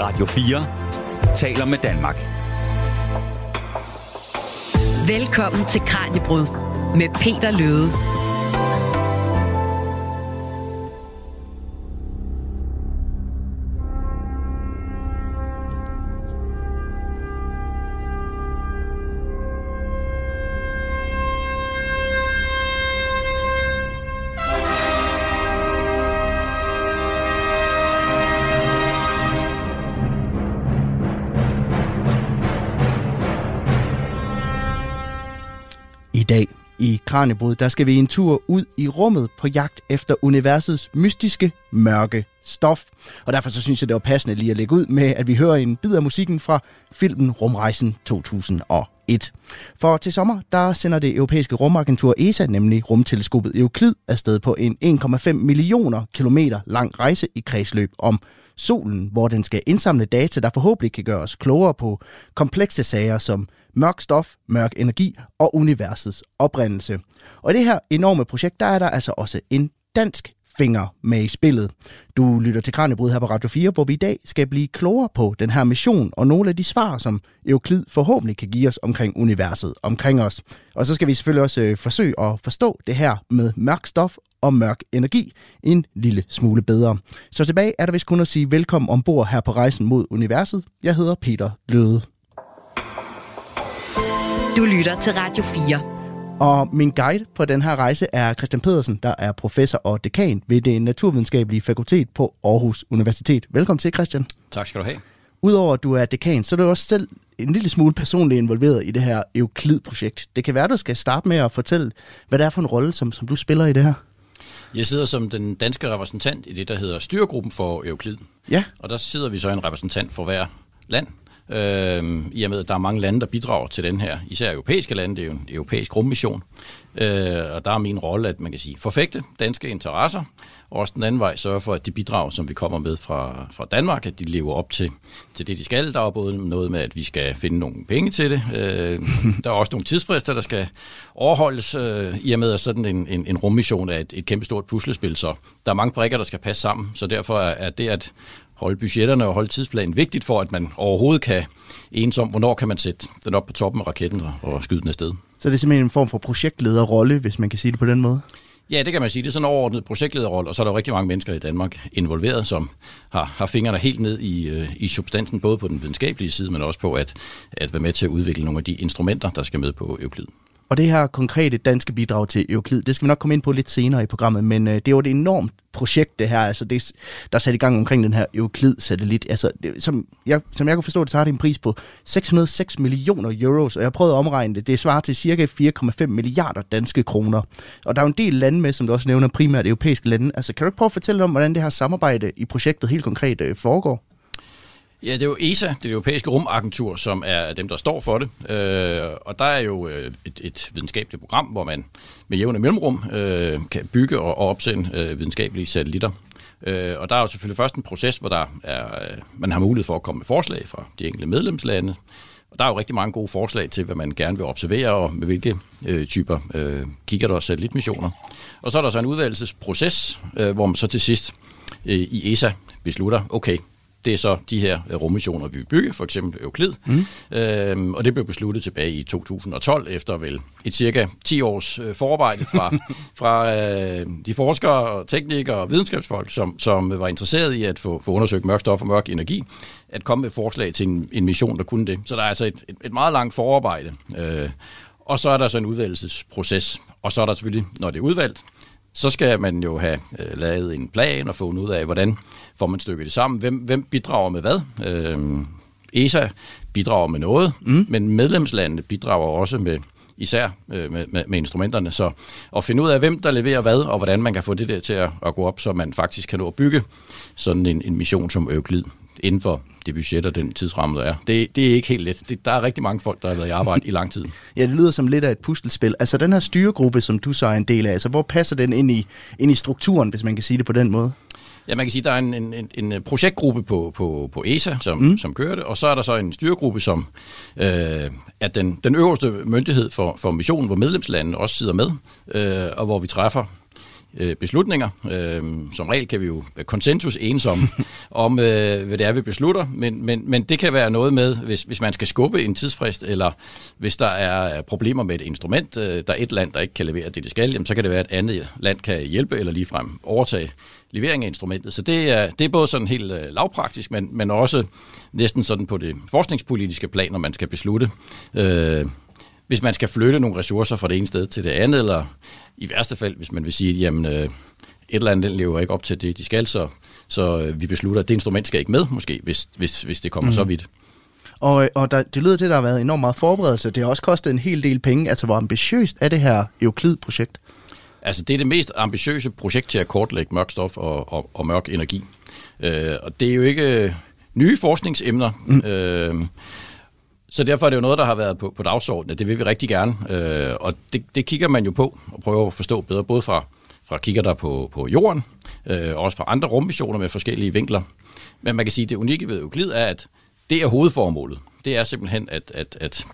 Radio 4 taler med Danmark. Velkommen til Kranjebrud med Peter Løde. Kranjebrud, der skal vi en tur ud i rummet på jagt efter universets mystiske mørke stof. Og derfor så synes jeg, det var passende lige at lægge ud med, at vi hører en bid af musikken fra filmen Rumrejsen 2001. For til sommer, der sender det europæiske rumagentur ESA, nemlig rumteleskopet Euclid, afsted på en 1,5 millioner kilometer lang rejse i kredsløb om solen, hvor den skal indsamle data, der forhåbentlig kan gøre os klogere på komplekse sager som mørk stof, mørk energi og universets oprindelse. Og i det her enorme projekt, der er der altså også en dansk finger med i spillet. Du lytter til Kranjebrud her på Radio 4, hvor vi i dag skal blive klogere på den her mission og nogle af de svar, som Euclid forhåbentlig kan give os omkring universet omkring os. Og så skal vi selvfølgelig også øh, forsøge at forstå det her med mørk stof og mørk energi en lille smule bedre. Så tilbage er der vist kun at sige velkommen ombord her på rejsen mod universet. Jeg hedder Peter Løde. Du lytter til Radio 4. Og min guide på den her rejse er Christian Pedersen, der er professor og dekan ved det naturvidenskabelige fakultet på Aarhus Universitet. Velkommen til, Christian. Tak skal du have. Udover at du er dekan, så er du også selv en lille smule personligt involveret i det her Euclid-projekt. Det kan være, du skal starte med at fortælle, hvad det er for en rolle, som, som du spiller i det her. Jeg sidder som den danske repræsentant i det, der hedder Styregruppen for Euclid. Ja. Og der sidder vi så en repræsentant for hver land. Øh, I og med, at der er mange lande, der bidrager til den her, især europæiske lande, det er jo en europæisk rummission. Øh, og der er min rolle, at man kan sige, forfægte danske interesser, og også den anden vej sørge for, at de bidrag, som vi kommer med fra, fra Danmark, at de lever op til, til det, de skal. Der er både noget med, at vi skal finde nogle penge til det. Øh, der er også nogle tidsfrister, der skal overholdes, øh, i og med, at sådan en, en, en rummission er et, et kæmpestort puslespil, så der er mange brikker, der skal passe sammen. Så derfor er, er det, at holde budgetterne og holde tidsplanen vigtigt for, at man overhovedet kan enes om, hvornår kan man sætte den op på toppen af raketten og skyde den afsted. Så det er simpelthen en form for projektlederrolle, hvis man kan sige det på den måde? Ja, det kan man sige. Det er sådan en overordnet projektlederrolle, og så er der jo rigtig mange mennesker i Danmark involveret, som har, har fingrene helt ned i, øh, i substansen, både på den videnskabelige side, men også på at, at være med til at udvikle nogle af de instrumenter, der skal med på Euclid. Og det her konkrete danske bidrag til Euclid, det skal vi nok komme ind på lidt senere i programmet, men øh, det var et enormt projekt, det her, altså det, der er sat i gang omkring den her Euclid-satellit. Altså, det, som, jeg, som jeg kunne forstå det, så har det en pris på 606 millioner euros, og jeg prøvede at omregne det. Det svarer til cirka 4,5 milliarder danske kroner. Og der er jo en del lande med, som du også nævner, primært europæiske lande. Altså, kan du ikke prøve at fortælle om, hvordan det her samarbejde i projektet helt konkret øh, foregår? Ja, det er jo ESA, det europæiske rumagentur, som er dem, der står for det. Øh, og der er jo øh, et, et videnskabeligt program, hvor man med jævne mellemrum øh, kan bygge og, og opsende øh, videnskabelige satellitter. Øh, og der er jo selvfølgelig først en proces, hvor der er, øh, man har mulighed for at komme med forslag fra de enkelte medlemslande. Og der er jo rigtig mange gode forslag til, hvad man gerne vil observere, og med hvilke øh, typer øh, kigger der og satellitmissioner. Og så er der så en udvalgelsesproces, øh, hvor man så til sidst øh, i ESA beslutter, okay, det er så de her rummissioner, vi vil bygge, for eksempel Euclid. Mm. Øhm, og det blev besluttet tilbage i 2012, efter vel et cirka 10 års øh, forarbejde fra, fra øh, de forskere, teknikere og videnskabsfolk, som, som var interesseret i at få, få undersøgt mørk stof og mørk energi, at komme med forslag til en, en mission, der kunne det. Så der er altså et, et, et meget langt forarbejde. Øh, og så er der så en udvalgelsesproces. Og så er der selvfølgelig, når det er udvalgt, så skal man jo have øh, lavet en plan og fundet ud af, hvordan får man stykket det sammen. Hvem, hvem bidrager med hvad? Øh, ESA bidrager med noget, mm. men medlemslandene bidrager også med især øh, med, med, med instrumenterne. Så at finde ud af, hvem der leverer hvad, og hvordan man kan få det der til at, at gå op, så man faktisk kan nå at bygge sådan en, en mission som Euclid inden for det budget og den tidsramme, der er. Det, det er ikke helt let. Det, der er rigtig mange folk, der har været i arbejde i lang tid. Ja, det lyder som lidt af et puslespil. Altså den her styregruppe, som du så er en del af, altså hvor passer den ind i, ind i strukturen, hvis man kan sige det på den måde? Ja, man kan sige, at der er en, en, en, en projektgruppe på, på, på ESA, som, mm. som kører det, og så er der så en styregruppe, som øh, er den, den øverste myndighed for, for missionen, hvor medlemslandene også sidder med, øh, og hvor vi træffer øh, beslutninger. Øh, som regel kan vi jo konsensus enes om, om øh, hvad det er, vi beslutter, men, men, men det kan være noget med, hvis, hvis man skal skubbe en tidsfrist, eller hvis der er problemer med et instrument, øh, der er et land, der ikke kan levere det, det skal, jamen, så kan det være, at et andet land kan hjælpe eller ligefrem overtage levering af instrumentet. Så det er, det er både sådan helt øh, lavpraktisk, men, men også næsten sådan på det forskningspolitiske plan, når man skal beslutte, øh, hvis man skal flytte nogle ressourcer fra det ene sted til det andet, eller i værste fald, hvis man vil sige, jamen øh, et eller andet lever ikke op til det, de skal, så, så øh, vi beslutter, at det instrument skal ikke med, måske, hvis, hvis, hvis det kommer mm. så vidt. Og, og der, det lyder til, at der har været enormt meget forberedelse. Det har også kostet en hel del penge. Altså, hvor ambitiøst er det her Euclid-projekt? Altså, det er det mest ambitiøse projekt til at kortlægge mørk stof og, og, og mørk energi. Øh, og det er jo ikke nye forskningsemner. Mm. Øh, så derfor er det jo noget, der har været på, på dagsordenen, det vil vi rigtig gerne. Øh, og det, det kigger man jo på og prøver at forstå bedre, både fra, fra kigger der på, på jorden, øh, og også fra andre rummissioner med forskellige vinkler. Men man kan sige, at det unikke ved Euclid er, at det er hovedformålet. Det er simpelthen at, at, at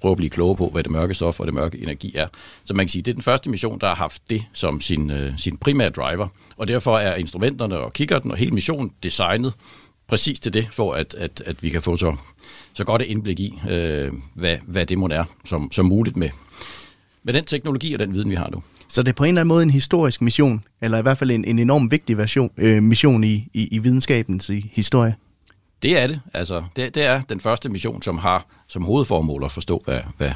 prøve at blive klogere på, hvad det mørke stof og det mørke energi er. Så man kan sige, at det er den første mission, der har haft det som sin, øh, sin primære driver. Og derfor er instrumenterne og kikkerten og hele missionen designet præcis til det, for at, at, at vi kan få så, så godt et indblik i, øh, hvad, hvad det må er som, som muligt med, med den teknologi og den viden, vi har nu. Så det er på en eller anden måde en historisk mission, eller i hvert fald en, en enorm vigtig version, øh, mission i, i, i videnskabens i historie? Det er det. Altså, det, det er den første mission, som har som hovedformål at forstå, hvad, hvad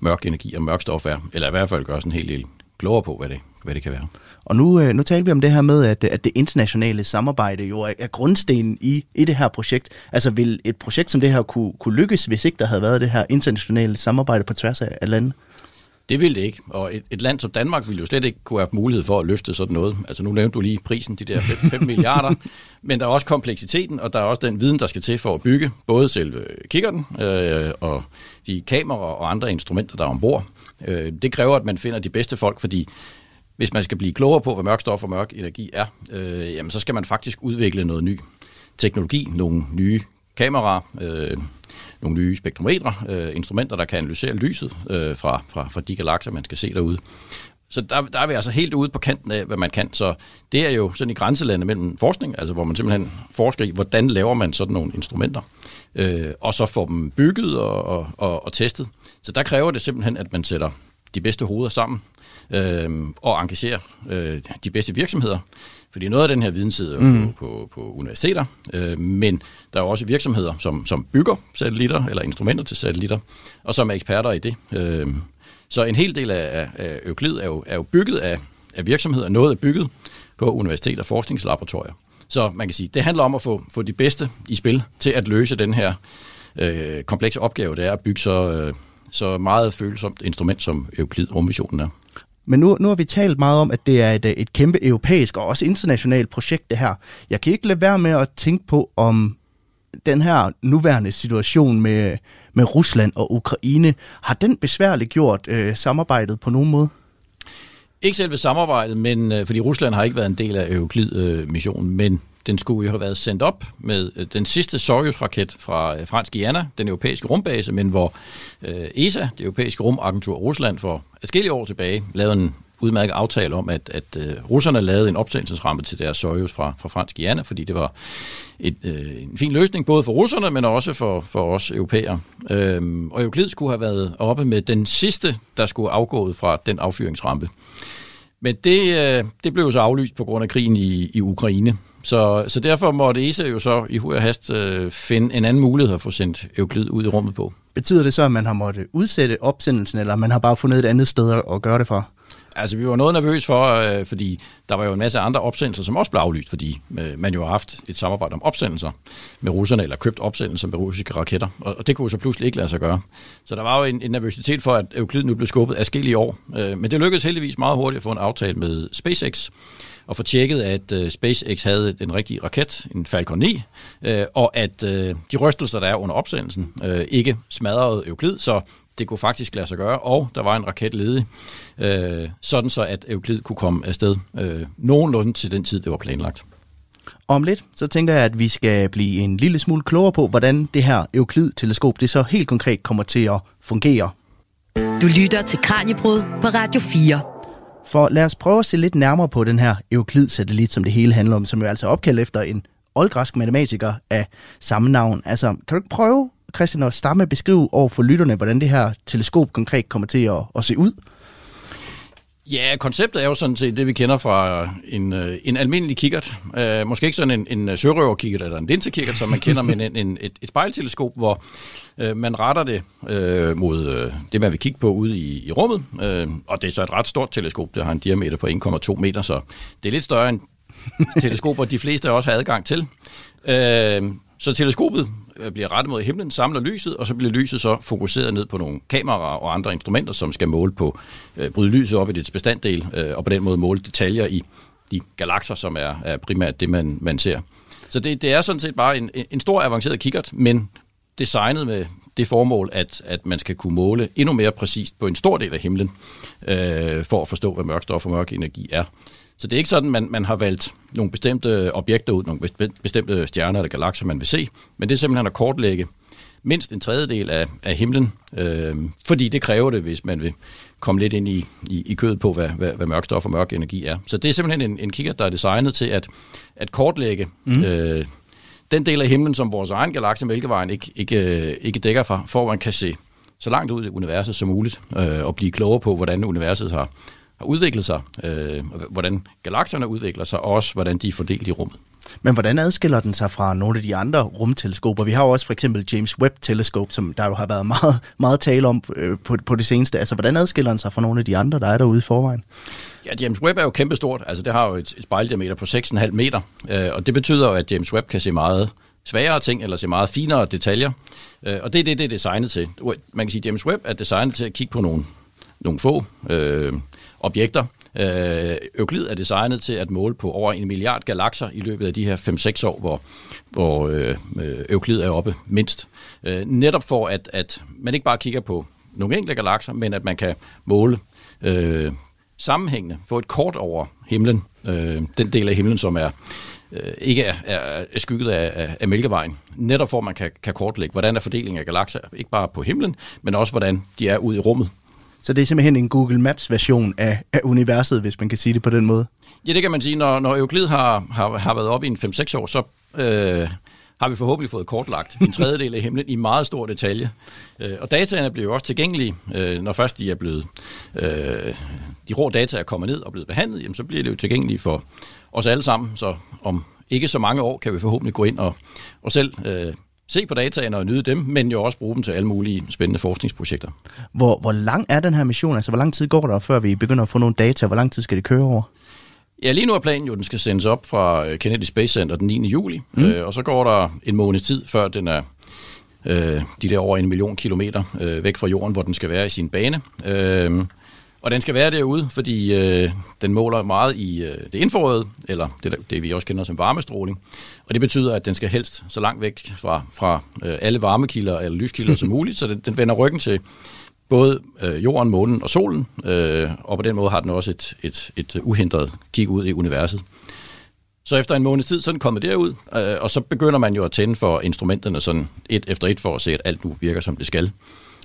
mørk energi og mørk stof er, eller i hvert fald gøre sådan en hel del klogere på, hvad det, hvad det kan være. Og nu, øh, nu taler vi om det her med, at, at det internationale samarbejde jo er, er grundstenen i, i det her projekt. Altså vil et projekt som det her kunne, kunne lykkes, hvis ikke der havde været det her internationale samarbejde på tværs af, af landet? Det ville det ikke, og et, et land som Danmark ville jo slet ikke kunne have mulighed for at løfte sådan noget. Altså nu nævnte du lige prisen, de der 5, 5 milliarder, men der er også kompleksiteten, og der er også den viden, der skal til for at bygge både selve kikkerten øh, og de kameraer og andre instrumenter, der er ombord. Øh, det kræver, at man finder de bedste folk, fordi hvis man skal blive klogere på, hvad mørk stof og mørk energi er, øh, jamen så skal man faktisk udvikle noget ny teknologi, nogle nye kameraer, øh, nogle nye spektrometre, øh, instrumenter, der kan analysere lyset øh, fra, fra, fra de galakser, man skal se derude. Så der, der er vi altså helt ude på kanten af, hvad man kan. Så det er jo sådan i grænselandet mellem forskning, altså hvor man simpelthen forsker i, hvordan laver man sådan nogle instrumenter, øh, og så får dem bygget og, og, og, og testet. Så der kræver det simpelthen, at man sætter de bedste hoveder sammen øh, og engagerer øh, de bedste virksomheder. Fordi noget af den her viden sidder mm. på, på, på universiteter, øh, men der er jo også virksomheder, som, som bygger satellitter eller instrumenter til satellitter, og som er eksperter i det. Øh, så en hel del af, af Euclid er jo, er jo bygget af, af virksomheder. Noget er bygget på universiteter og forskningslaboratorier. Så man kan sige, det handler om at få, få de bedste i spil til at løse den her øh, komplekse opgave, det er at bygge så, øh, så meget følsomt instrument, som Euclid rummissionen er. Men nu, nu har vi talt meget om, at det er et, et kæmpe europæisk og også internationalt projekt, det her. Jeg kan ikke lade være med at tænke på, om den her nuværende situation med, med Rusland og Ukraine, har den besværligt gjort øh, samarbejdet på nogen måde? Ikke selve samarbejdet, men øh, fordi Rusland har ikke været en del af Euclid-missionen, øh, men den skulle jo have været sendt op med øh, den sidste Soyuz-raket fra øh, fransk Guyana, den europæiske rumbase, men hvor øh, ESA, det europæiske rumagentur Rusland, for forskellige år tilbage lavede en udmærket aftale om, at, at uh, russerne lavede en optagelsesramme til deres Soyuz fra, fra fransk Guyana, fordi det var et, uh, en fin løsning, både for russerne, men også for, for os europæer. Uh, øhm, og Euclid skulle have været oppe med den sidste, der skulle afgået fra den affyringsrampe. Men det, uh, det blev så aflyst på grund af krigen i, i Ukraine. Så, så derfor måtte ESA jo så i hu og hast øh, finde en anden mulighed at få sendt Euclid ud i rummet på. Betyder det så, at man har måttet udsætte opsendelsen, eller man har bare fundet et andet sted at gøre det for? Altså, vi var noget nervøs for, øh, fordi der var jo en masse andre opsendelser, som også blev aflyst, fordi øh, man jo har haft et samarbejde om opsendelser. Med russerne, eller købt opsendelser med russiske raketter, og, og det kunne jo så pludselig ikke lade sig gøre. Så der var jo en, en nervøsitet for, at Euclid nu blev skubbet afskillige år, øh, men det lykkedes heldigvis meget hurtigt at få en aftale med SpaceX, og få tjekket, at øh, SpaceX havde en rigtig raket, en Falcon 9, øh, og at øh, de rystelser, der er under opsendelsen, øh, ikke smadrede Euclid, så det kunne faktisk lade sig gøre, og der var en raket ledig, uh, sådan så at Euclid kunne komme afsted uh, nogenlunde til den tid, det var planlagt. Om lidt, så tænker jeg, at vi skal blive en lille smule klogere på, hvordan det her Euclid-teleskop, det så helt konkret kommer til at fungere. Du lytter til Kranjebrud på Radio 4. For lad os prøve at se lidt nærmere på den her Euclid-satellit, som det hele handler om, som jo altså er opkaldt efter en oldgræsk matematiker af samme navn. Altså, kan du ikke prøve, Christian, og Stamme beskrive over for lytterne, hvordan det her teleskop konkret kommer til at, at se ud? Ja, konceptet er jo sådan set det, vi kender fra en, øh, en almindelig kikkert. Uh, måske ikke sådan en, en øh, sørøverkikkert eller en linsekikkert, som man kender, men en, en, et, et spejlteleskop, hvor uh, man retter det uh, mod uh, det, man vil kigge på ude i, i rummet. Uh, og det er så et ret stort teleskop. Det har en diameter på 1,2 meter, så det er lidt større end teleskoper, de fleste også har adgang til. Uh, så teleskopet Øh, bliver rettet mod himlen, samler lyset, og så bliver lyset så fokuseret ned på nogle kameraer og andre instrumenter, som skal måle på, øh, bryde lyset op i dets bestanddel, øh, og på den måde måle detaljer i de galakser, som er, er primært det, man, man ser. Så det, det er sådan set bare en, en stor avanceret kikkert, men designet med det formål, at, at man skal kunne måle endnu mere præcist på en stor del af himlen, øh, for at forstå, hvad mørk stof og mørk energi er. Så det er ikke sådan, man, man har valgt nogle bestemte objekter ud, nogle bestemte stjerner eller galakser, man vil se, men det er simpelthen at kortlægge mindst en tredjedel af, af himlen, øh, fordi det kræver det, hvis man vil komme lidt ind i, i, i kødet på, hvad, hvad, hvad mørk stof og mørk energi er. Så det er simpelthen en, en kigger, der er designet til at, at kortlægge mm. øh, den del af himlen, som vores egen galakse Mælkevejen ikke, ikke, ikke dækker fra, for at man kan se så langt ud i universet som muligt, øh, og blive klogere på, hvordan universet har, har udviklet sig, øh, hvordan galakserne udvikler sig, og også hvordan de er fordelt i rummet. Men hvordan adskiller den sig fra nogle af de andre rumteleskoper? Vi har jo også for eksempel James Webb-teleskop, som der jo har været meget, meget tale om øh, på, på det seneste. Altså, hvordan adskiller den sig fra nogle af de andre, der er derude i forvejen? Ja, James Webb er jo kæmpestort. Altså, det har jo et, et spejldiameter på 6,5 meter, øh, og det betyder jo, at James Webb kan se meget sværere ting, eller se meget finere detaljer. Øh, og det er det, det er designet til. Man kan sige, at James Webb er designet til at kigge på nogle, nogle få øh, objekter. Øh, Euclid er designet til at måle på over en milliard galakser i løbet af de her 5-6 år, hvor, hvor øh, Euclid er oppe mindst. Øh, netop for, at, at man ikke bare kigger på nogle enkelte galakser, men at man kan måle øh, sammenhængende, få et kort over himlen, øh, den del af himlen, som er øh, ikke er, er, er skygget af, af, af Mælkevejen. Netop for, at man kan, kan kortlægge, hvordan er fordelingen af galakser, ikke bare på himlen, men også hvordan de er ude i rummet. Så det er simpelthen en Google Maps version af, af universet, hvis man kan sige det på den måde. Ja, det kan man sige. Når, når Euclid har, har, har været op i en 5-6 år, så øh, har vi forhåbentlig fået kortlagt en tredjedel af himlen i meget stor detalje. Øh, og dataene bliver jo også tilgængelige, øh, når først de er blevet, øh, de rå data er kommet ned og blevet behandlet, jamen, så bliver det jo tilgængelige for os alle sammen. Så om ikke så mange år kan vi forhåbentlig gå ind og, og selv øh, se på dataene og nyde dem, men jo også bruge dem til alle mulige spændende forskningsprojekter. Hvor, hvor lang er den her mission? Altså, hvor lang tid går der, før vi begynder at få nogle data? Hvor lang tid skal det køre over? Ja, lige nu er planen jo, at den skal sendes op fra øh, Kennedy Space Center den 9. juli, mm. øh, og så går der en måneds tid, før den er øh, de der over en million kilometer øh, væk fra jorden, hvor den skal være i sin bane. Øh, og den skal være derude, fordi øh, den måler meget i øh, det indforrøde, eller det, det vi også kender som varmestråling. Og det betyder, at den skal helst så langt væk fra, fra øh, alle varmekilder eller lyskilder som muligt, så den, den vender ryggen til både øh, jorden, månen og solen, øh, og på den måde har den også et, et, et uhindret kig ud i universet. Så efter en måneds tid, så er den kommet derud, øh, og så begynder man jo at tænde for instrumenterne sådan et efter et for at se, at alt nu virker, som det skal.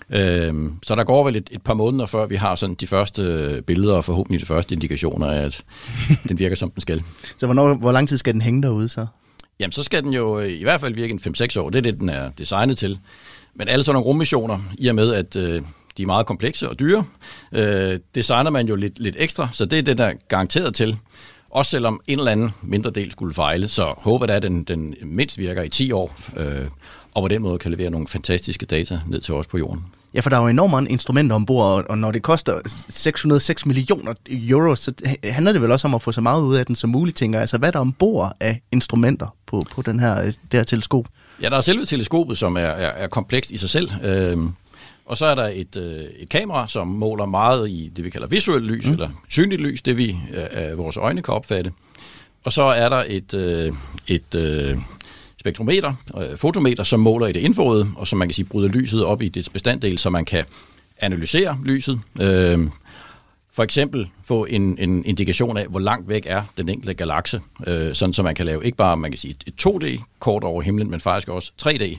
Øhm, så der går vel et, et par måneder, før vi har sådan de første billeder og forhåbentlig de første indikationer af, at den virker, som den skal. Så hvornår, hvor lang tid skal den hænge derude så? Jamen, så skal den jo i hvert fald virke en 5-6 år. Det er det, den er designet til. Men alle sådan nogle rummissioner, i og med, at øh, de er meget komplekse og dyre, øh, designer man jo lidt, lidt ekstra, så det er det, der er garanteret til. Også selvom en eller anden mindre del skulle fejle, så håber jeg, at den, den mindst virker i 10 år, øh, og på den måde kan levere nogle fantastiske data ned til os på jorden. Ja, for der er jo enormt mange instrumenter ombord, og når det koster 606 millioner euro, så handler det vel også om at få så meget ud af den som muligt, tænker Altså, hvad er der ombord af instrumenter på, på den her, det her teleskop? Ja, der er selve teleskopet, som er, er, er komplekst i sig selv. Øhm, og så er der et, øh, et kamera, som måler meget i det, vi kalder visuelt lys, mm. eller synligt lys, det vi øh, vores øjne kan opfatte. Og så er der et, øh, et øh, spektrometer, øh, fotometer, som måler i det infrarøde, og som man kan sige bryder lyset op i dets bestanddel, så man kan analysere lyset. Øh, for eksempel få en, en indikation af, hvor langt væk er den enkelte galakse, øh, sådan så man kan lave ikke bare man kan sige et 2D-kort over himlen, men faktisk også 3D,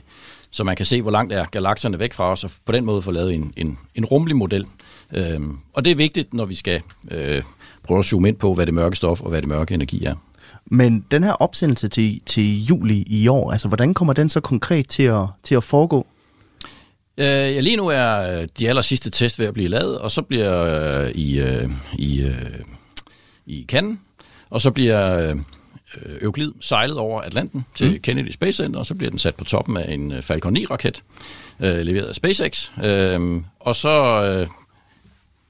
så man kan se, hvor langt er galakserne væk fra os, og på den måde få lavet en, en, en rummelig model. Øh, og det er vigtigt, når vi skal øh, prøve at zoome ind på, hvad det mørke stof og hvad det mørke energi er. Men den her opsendelse til, til juli i år, altså hvordan kommer den så konkret til at, til at foregå? Øh, ja, lige nu er de aller sidste test ved at blive lavet, og så bliver øh, i, øh, i, øh, i Cannes, og så bliver øh, Euclid sejlet over Atlanten til mm. Kennedy Space Center, og så bliver den sat på toppen af en øh, Falcon 9-raket, øh, leveret af SpaceX. Øh, og så øh,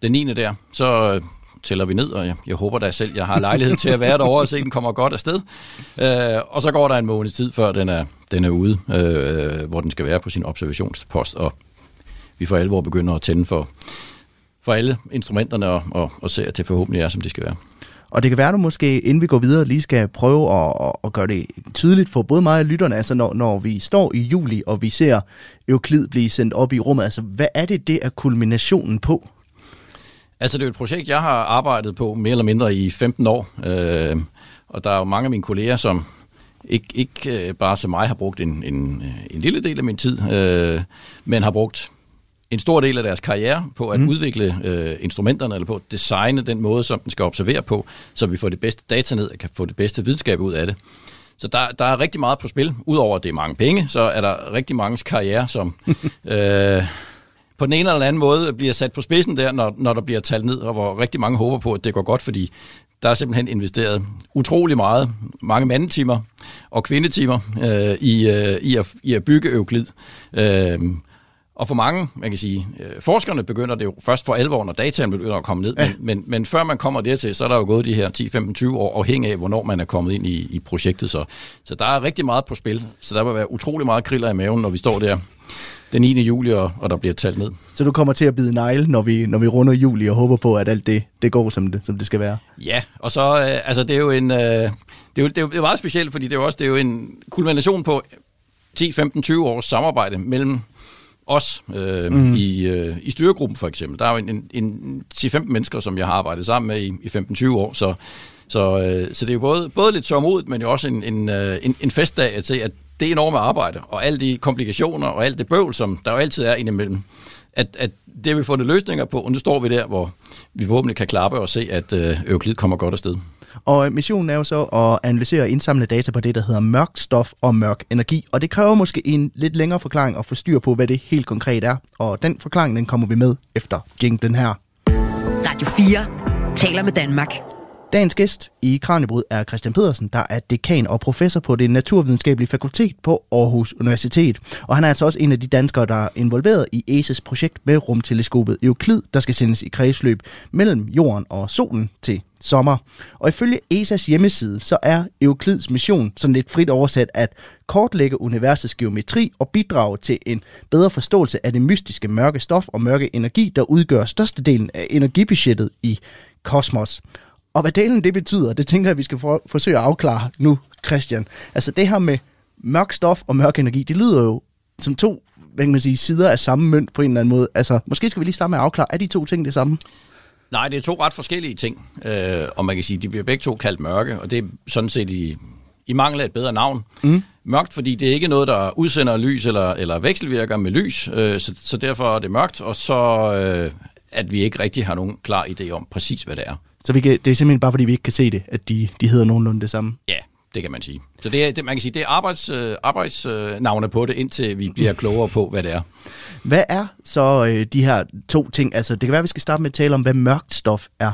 den 9. der, så øh, tæller vi ned, og jeg, jeg håber da selv, jeg har lejlighed til at være derovre og se, den kommer godt afsted. Øh, og så går der en måneds tid, før den er, den er ude, øh, hvor den skal være på sin observationspost, og vi for alvor begynder at tænde for, for alle instrumenterne og, og, og se, at det forhåbentlig er, som det skal være. Og det kan være, at du måske, inden vi går videre, lige skal prøve at, at gøre det tydeligt for både mig og lytterne, altså når, når vi står i juli, og vi ser Euklid blive sendt op i rummet, altså hvad er det, det er kulminationen på? Altså det er et projekt, jeg har arbejdet på mere eller mindre i 15 år, øh, og der er jo mange af mine kolleger, som ikke, ikke øh, bare som mig har brugt en, en, en lille del af min tid, øh, men har brugt en stor del af deres karriere på at mm. udvikle øh, instrumenterne, eller på at designe den måde, som den skal observere på, så vi får det bedste data ned og kan få det bedste videnskab ud af det. Så der, der er rigtig meget på spil. Udover at det er mange penge, så er der rigtig mange karriere, som øh, på den ene eller anden måde bliver sat på spidsen der, når, når der bliver talt ned, og hvor rigtig mange håber på, at det går godt, fordi der er simpelthen investeret utrolig meget, mange mandetimer og kvindetimer øh, i, øh, i, at, i at bygge Euclid. Øh, og for mange, man kan sige, øh, forskerne begynder det jo først for alvor, når dataen begynder at komme ned. Ja. Men, men, men før man kommer dertil, så er der jo gået de her 10-25 år, afhængig af, hvornår man er kommet ind i, i projektet. Så, så der er rigtig meget på spil. Så der vil være utrolig meget kriller i maven, når vi står der den 9. juli, og, og der bliver talt ned. Så du kommer til at bide negle, når vi, når vi runder juli, og håber på, at alt det, det går, som det, som det skal være? Ja, og så, øh, altså det er jo en, øh, det, er jo, det, er jo, det er meget specielt, fordi det er jo også det er jo en kulmination på 10, 15, 20 års samarbejde mellem os øh, mm. i, øh, i styregruppen for eksempel. Der er jo en, en, en 10-15 mennesker, som jeg har arbejdet sammen med i, i 15-20 år, så, så, øh, så det er jo både, både lidt sørmodigt, men jo også en, en, øh, en, en festdag at se, at det er enormt arbejde, og alle de komplikationer og alt det bøvl, som der jo altid er indimellem, at, at det har vi fundet løsninger på, og nu står vi der, hvor vi forhåbentlig kan klappe og se, at øh, Euclid kommer godt afsted. Og missionen er jo så at analysere og indsamle data på det, der hedder mørk stof og mørk energi. Og det kræver måske en lidt længere forklaring at få styr på, hvad det helt konkret er. Og den forklaring, den kommer vi med efter jinglen her. Radio 4 taler med Danmark. Dagens gæst i Kranjebrud er Christian Pedersen, der er dekan og professor på det naturvidenskabelige fakultet på Aarhus Universitet. Og han er altså også en af de danskere, der er involveret i ESA's projekt med rumteleskopet Euclid, der skal sendes i kredsløb mellem jorden og solen til sommer. Og ifølge ESA's hjemmeside, så er Euklids mission sådan lidt frit oversat at kortlægge universets geometri og bidrage til en bedre forståelse af det mystiske mørke stof og mørke energi, der udgør størstedelen af energibudgettet i kosmos. Og hvad delen det betyder, det tænker jeg, vi skal for, forsøge at afklare nu, Christian. Altså det her med mørk stof og mørk energi, det lyder jo som to hvad kan man sige, sider af samme mønt på en eller anden måde. Altså, måske skal vi lige starte med at afklare, er de to ting det samme? Nej, det er to ret forskellige ting, øh, og man kan sige, de bliver begge to kaldt mørke, og det er sådan set i, i mangel af et bedre navn. Mm. Mørkt, fordi det er ikke noget, der udsender lys eller, eller vekselvirker med lys, øh, så, så derfor er det mørkt, og så øh, at vi ikke rigtig har nogen klar idé om præcis, hvad det er. Så vi kan, det er simpelthen bare, fordi vi ikke kan se det, at de, de hedder nogenlunde det samme? Ja, det kan man sige. Så det er, det, man kan sige, det er arbejds, øh, arbejdsnavne øh, på det, indtil vi bliver klogere på, hvad det er. Hvad er så øh, de her to ting? Altså, det kan være, at vi skal starte med at tale om, hvad mørkt stof er.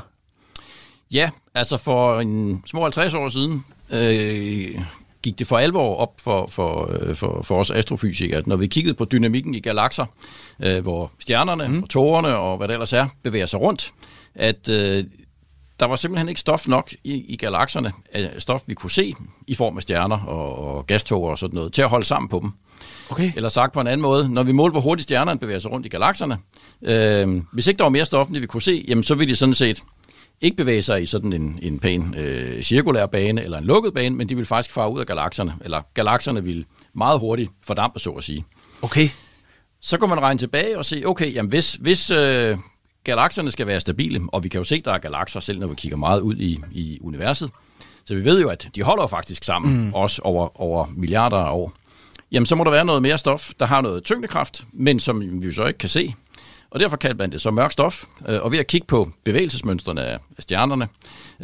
Ja, altså for en små 50 år siden øh, gik det for alvor op for, for, øh, for, for os astrofysikere, at når vi kiggede på dynamikken i galakser, øh, hvor stjernerne mm. og tårerne og hvad det ellers er, bevæger sig rundt, at øh, der var simpelthen ikke stof nok i, i galakserne, stof vi kunne se i form af stjerner og, og gastoger og sådan noget, til at holde sammen på dem. Okay. Eller sagt på en anden måde, når vi målte, hvor hurtigt stjernerne bevæger sig rundt i galakserne, øh, hvis ikke der var mere stof, end vi kunne se, jamen så ville de sådan set ikke bevæge sig i sådan en, en pæn øh, cirkulær bane eller en lukket bane, men de vil faktisk fare ud af galakserne, eller galakserne vil meget hurtigt fordampe, så at sige. Okay. Så kan man regne tilbage og se, okay, jamen hvis, hvis øh, galakserne skal være stabile, og vi kan jo se, at der er galakser, selv når vi kigger meget ud i, i universet. Så vi ved jo, at de holder faktisk sammen, mm. også over, over milliarder af år. Jamen, så må der være noget mere stof, der har noget tyngdekraft, men som vi så ikke kan se. Og derfor kalder man det så mørk stof. Øh, og ved at kigge på bevægelsesmønstrene af stjernerne,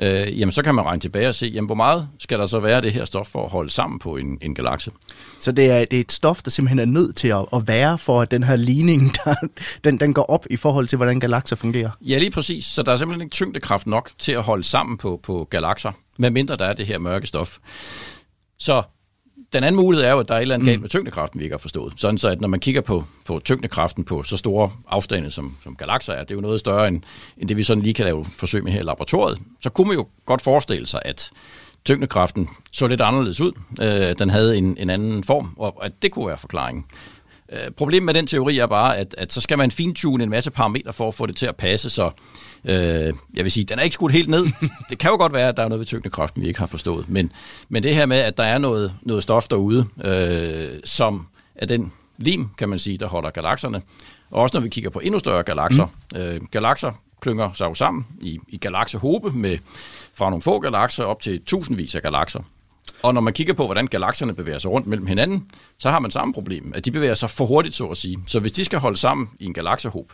øh, jamen så kan man regne tilbage og se, jamen hvor meget skal der så være det her stof for at holde sammen på en, en galakse. Så det er, det er et stof, der simpelthen er nødt til at, at være for, at den her ligning, der, den, den går op i forhold til, hvordan galakser fungerer? Ja, lige præcis. Så der er simpelthen ikke tyngdekraft nok til at holde sammen på, på galakser, medmindre der er det her mørke stof. Så den anden mulighed er jo, at der er et eller andet galt mm. med tyngdekraften, vi ikke har forstået. Sådan så, at når man kigger på, på tyngdekraften på så store afstande, som, som galakser er, det er jo noget større end, end det, vi sådan lige kan lave forsøg med her i laboratoriet, så kunne man jo godt forestille sig, at tyngdekraften så lidt anderledes ud. Øh, den havde en, en anden form, og at det kunne være forklaringen. Øh, problemet med den teori er bare, at, at så skal man fintune en masse parametre for at få det til at passe, så øh, jeg vil sige, den er ikke skudt helt ned. Det kan jo godt være, at der er noget ved tyngdekraften, vi ikke har forstået, men, men det her med, at der er noget, noget stof derude, øh, som er den lim, kan man sige, der holder galakserne, og også når vi kigger på endnu større galakser. Mm. Øh, galakser klynger sig jo sammen i, i galaksehobe med fra nogle få galakser op til tusindvis af galakser. Og når man kigger på, hvordan galakserne bevæger sig rundt mellem hinanden, så har man samme problem, at de bevæger sig for hurtigt, så at sige. Så hvis de skal holde sammen i en galaksehob,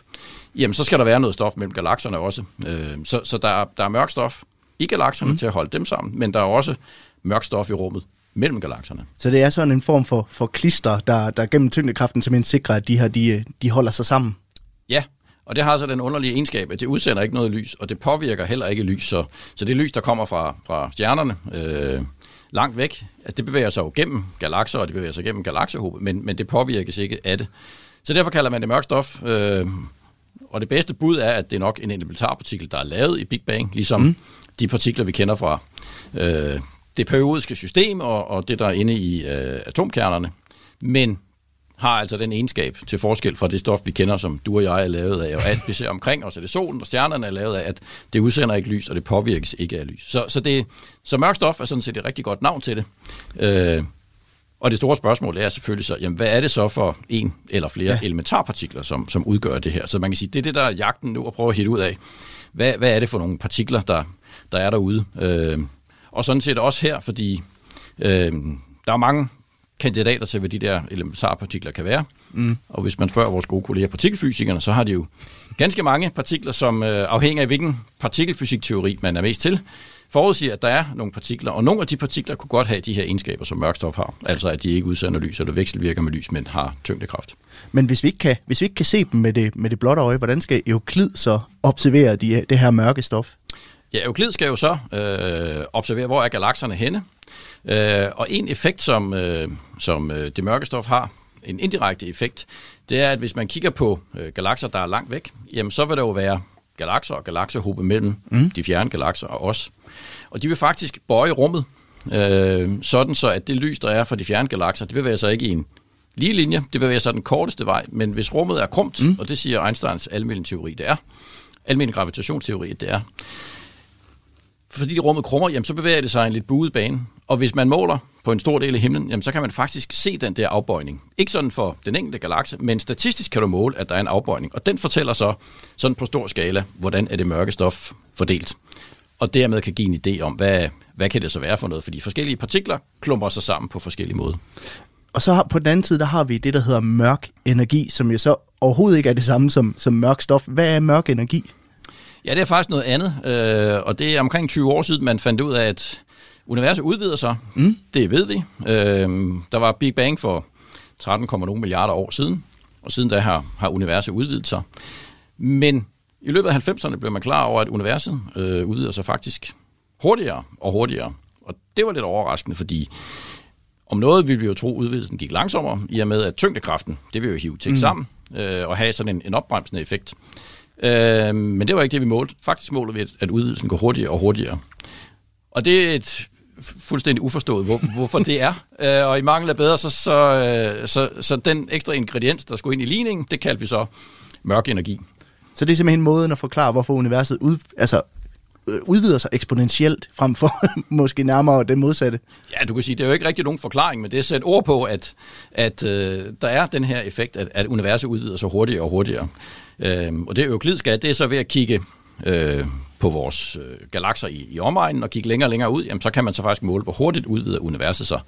jamen så skal der være noget stof mellem galakserne også. Øh, så så der, er, der er mørk stof i galakserne mm. til at holde dem sammen, men der er også mørk stof i rummet mellem galakserne. Så det er sådan en form for, for klister, der, der gennem tyngdekraften simpelthen sikrer, at de her de, de holder sig sammen? Ja, og det har så den underlige egenskab, at det udsender ikke noget lys, og det påvirker heller ikke lys. Så, så det lys, der kommer fra, fra stjernerne, øh, langt væk. Altså, det bevæger sig jo gennem galakser, og det bevæger sig gennem galaksehobe, men, men det påvirkes ikke af det. Så derfor kalder man det mørk stof. Øh, og det bedste bud er, at det er nok en elementarpartikel, der er lavet i Big Bang, ligesom mm. de partikler, vi kender fra øh, det periodiske system og, og det, der er inde i øh, atomkernerne. Men har altså den egenskab til forskel fra det stof, vi kender, som du og jeg er lavet af, og alt vi ser omkring os, er det solen og stjernerne er lavet af, at det udsender ikke lys, og det påvirkes ikke af lys. Så, så, det, så mørk stof er sådan set et rigtig godt navn til det. Øh, og det store spørgsmål er selvfølgelig så, jamen, hvad er det så for en eller flere ja. elementarpartikler, som, som udgør det her? Så man kan sige, det er det, der er jagten nu at prøve at hitte ud af. Hvad, hvad er det for nogle partikler, der, der er derude? Øh, og sådan set også her, fordi øh, der er mange kandidater til, hvad de der elementarpartikler kan være. Mm. Og hvis man spørger vores gode kolleger partikelfysikerne, så har de jo ganske mange partikler, som øh, afhænger af, hvilken partikelfysikteori man er mest til, forudsiger, at der er nogle partikler, og nogle af de partikler kunne godt have de her egenskaber, som mørkstof har. Altså at de ikke udsender lys, eller vekselvirker med lys, men har tyngdekraft. Men hvis vi ikke kan, hvis vi ikke kan se dem med det, med det blotte øje, hvordan skal Euklid så observere de, det her mørke stof? Ja, Euklid skal jo så øh, observere, hvor er galakserne henne, Øh, og en effekt, som, øh, som øh, det mørke stof har, en indirekte effekt, det er, at hvis man kigger på øh, galakser, der er langt væk, jamen så vil der jo være galakser og galaksehobe mellem mm. de fjerne galakser og os. Og de vil faktisk bøje rummet, øh, sådan så at det lys, der er fra de fjerne galakser, det bevæger sig ikke i en lige linje, det bevæger sig den korteste vej, men hvis rummet er krumt, mm. og det siger Einsteins almindelige teori, det er, almindelig gravitationsteori, det er, fordi rummet krummer, jamen, så bevæger det sig en lidt buet bane. Og hvis man måler på en stor del af himlen, jamen, så kan man faktisk se den der afbøjning. Ikke sådan for den enkelte galakse, men statistisk kan du måle, at der er en afbøjning. Og den fortæller så sådan på stor skala, hvordan er det mørke stof fordelt. Og dermed kan give en idé om, hvad, hvad kan det så være for noget? Fordi forskellige partikler klumper sig sammen på forskellige måder. Og så har, på den anden side, der har vi det, der hedder mørk energi, som jo så overhovedet ikke er det samme som, som mørk stof. Hvad er mørk energi? Ja, det er faktisk noget andet, øh, og det er omkring 20 år siden, man fandt ud af, at universet udvider sig. Mm. Det ved vi. Øh, der var Big Bang for 13,0 milliarder år siden, og siden da har, har universet udvidet sig. Men i løbet af 90'erne blev man klar over, at universet øh, udvider sig faktisk hurtigere og hurtigere. Og det var lidt overraskende, fordi om noget ville vi jo tro, at udvidelsen gik langsommere, i og med at tyngdekraften, det vil jo hive ting mm. sammen øh, og have sådan en, en opbremsende effekt. Øh, men det var ikke det, vi målte. Faktisk måler vi, at udvidelsen går hurtigere og hurtigere. Og det er et fuldstændig uforstået, hvor, hvorfor det er. Øh, og i mangel af bedre, så, så, øh, så, så den ekstra ingrediens, der skulle ind i ligningen, det kaldte vi så mørk energi. Så det er simpelthen måden at forklare, hvorfor universet ud, altså øh, udvider sig eksponentielt frem for måske nærmere det modsatte. Ja, du kan sige, det er jo ikke rigtig nogen forklaring, men det er sæt ord på, at, at øh, der er den her effekt, at, at universet udvider sig hurtigere og hurtigere. Øh, og det øvklidske, det er så ved at kigge øh, på vores øh, galakser i, i omegnen og kigge længere og længere ud, jamen, så kan man så faktisk måle, hvor hurtigt udvider universet sig.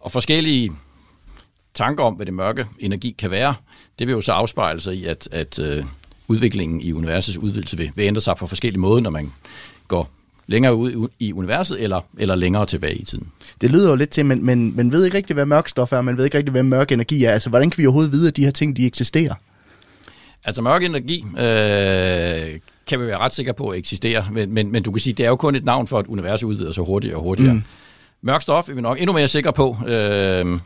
Og forskellige tanker om, hvad det mørke energi kan være, det vil jo så afspejle sig i, at, at øh, udviklingen i universets udvidelse vil, vil ændre sig på forskellige måder, når man går længere ud i universet eller, eller længere tilbage i tiden. Det lyder jo lidt til, men men man ved ikke rigtig, hvad mørk stof er, man ved ikke rigtig, hvad mørk energi er. Altså, hvordan kan vi overhovedet vide, at de her ting, de eksisterer? Altså mørk energi øh, kan vi være ret sikre på at eksistere, men, men, men du kan sige, det er jo kun et navn for, at universet udvider sig hurtigere og hurtigere. Mm. Mørk stof er vi nok endnu mere sikre på. Øh,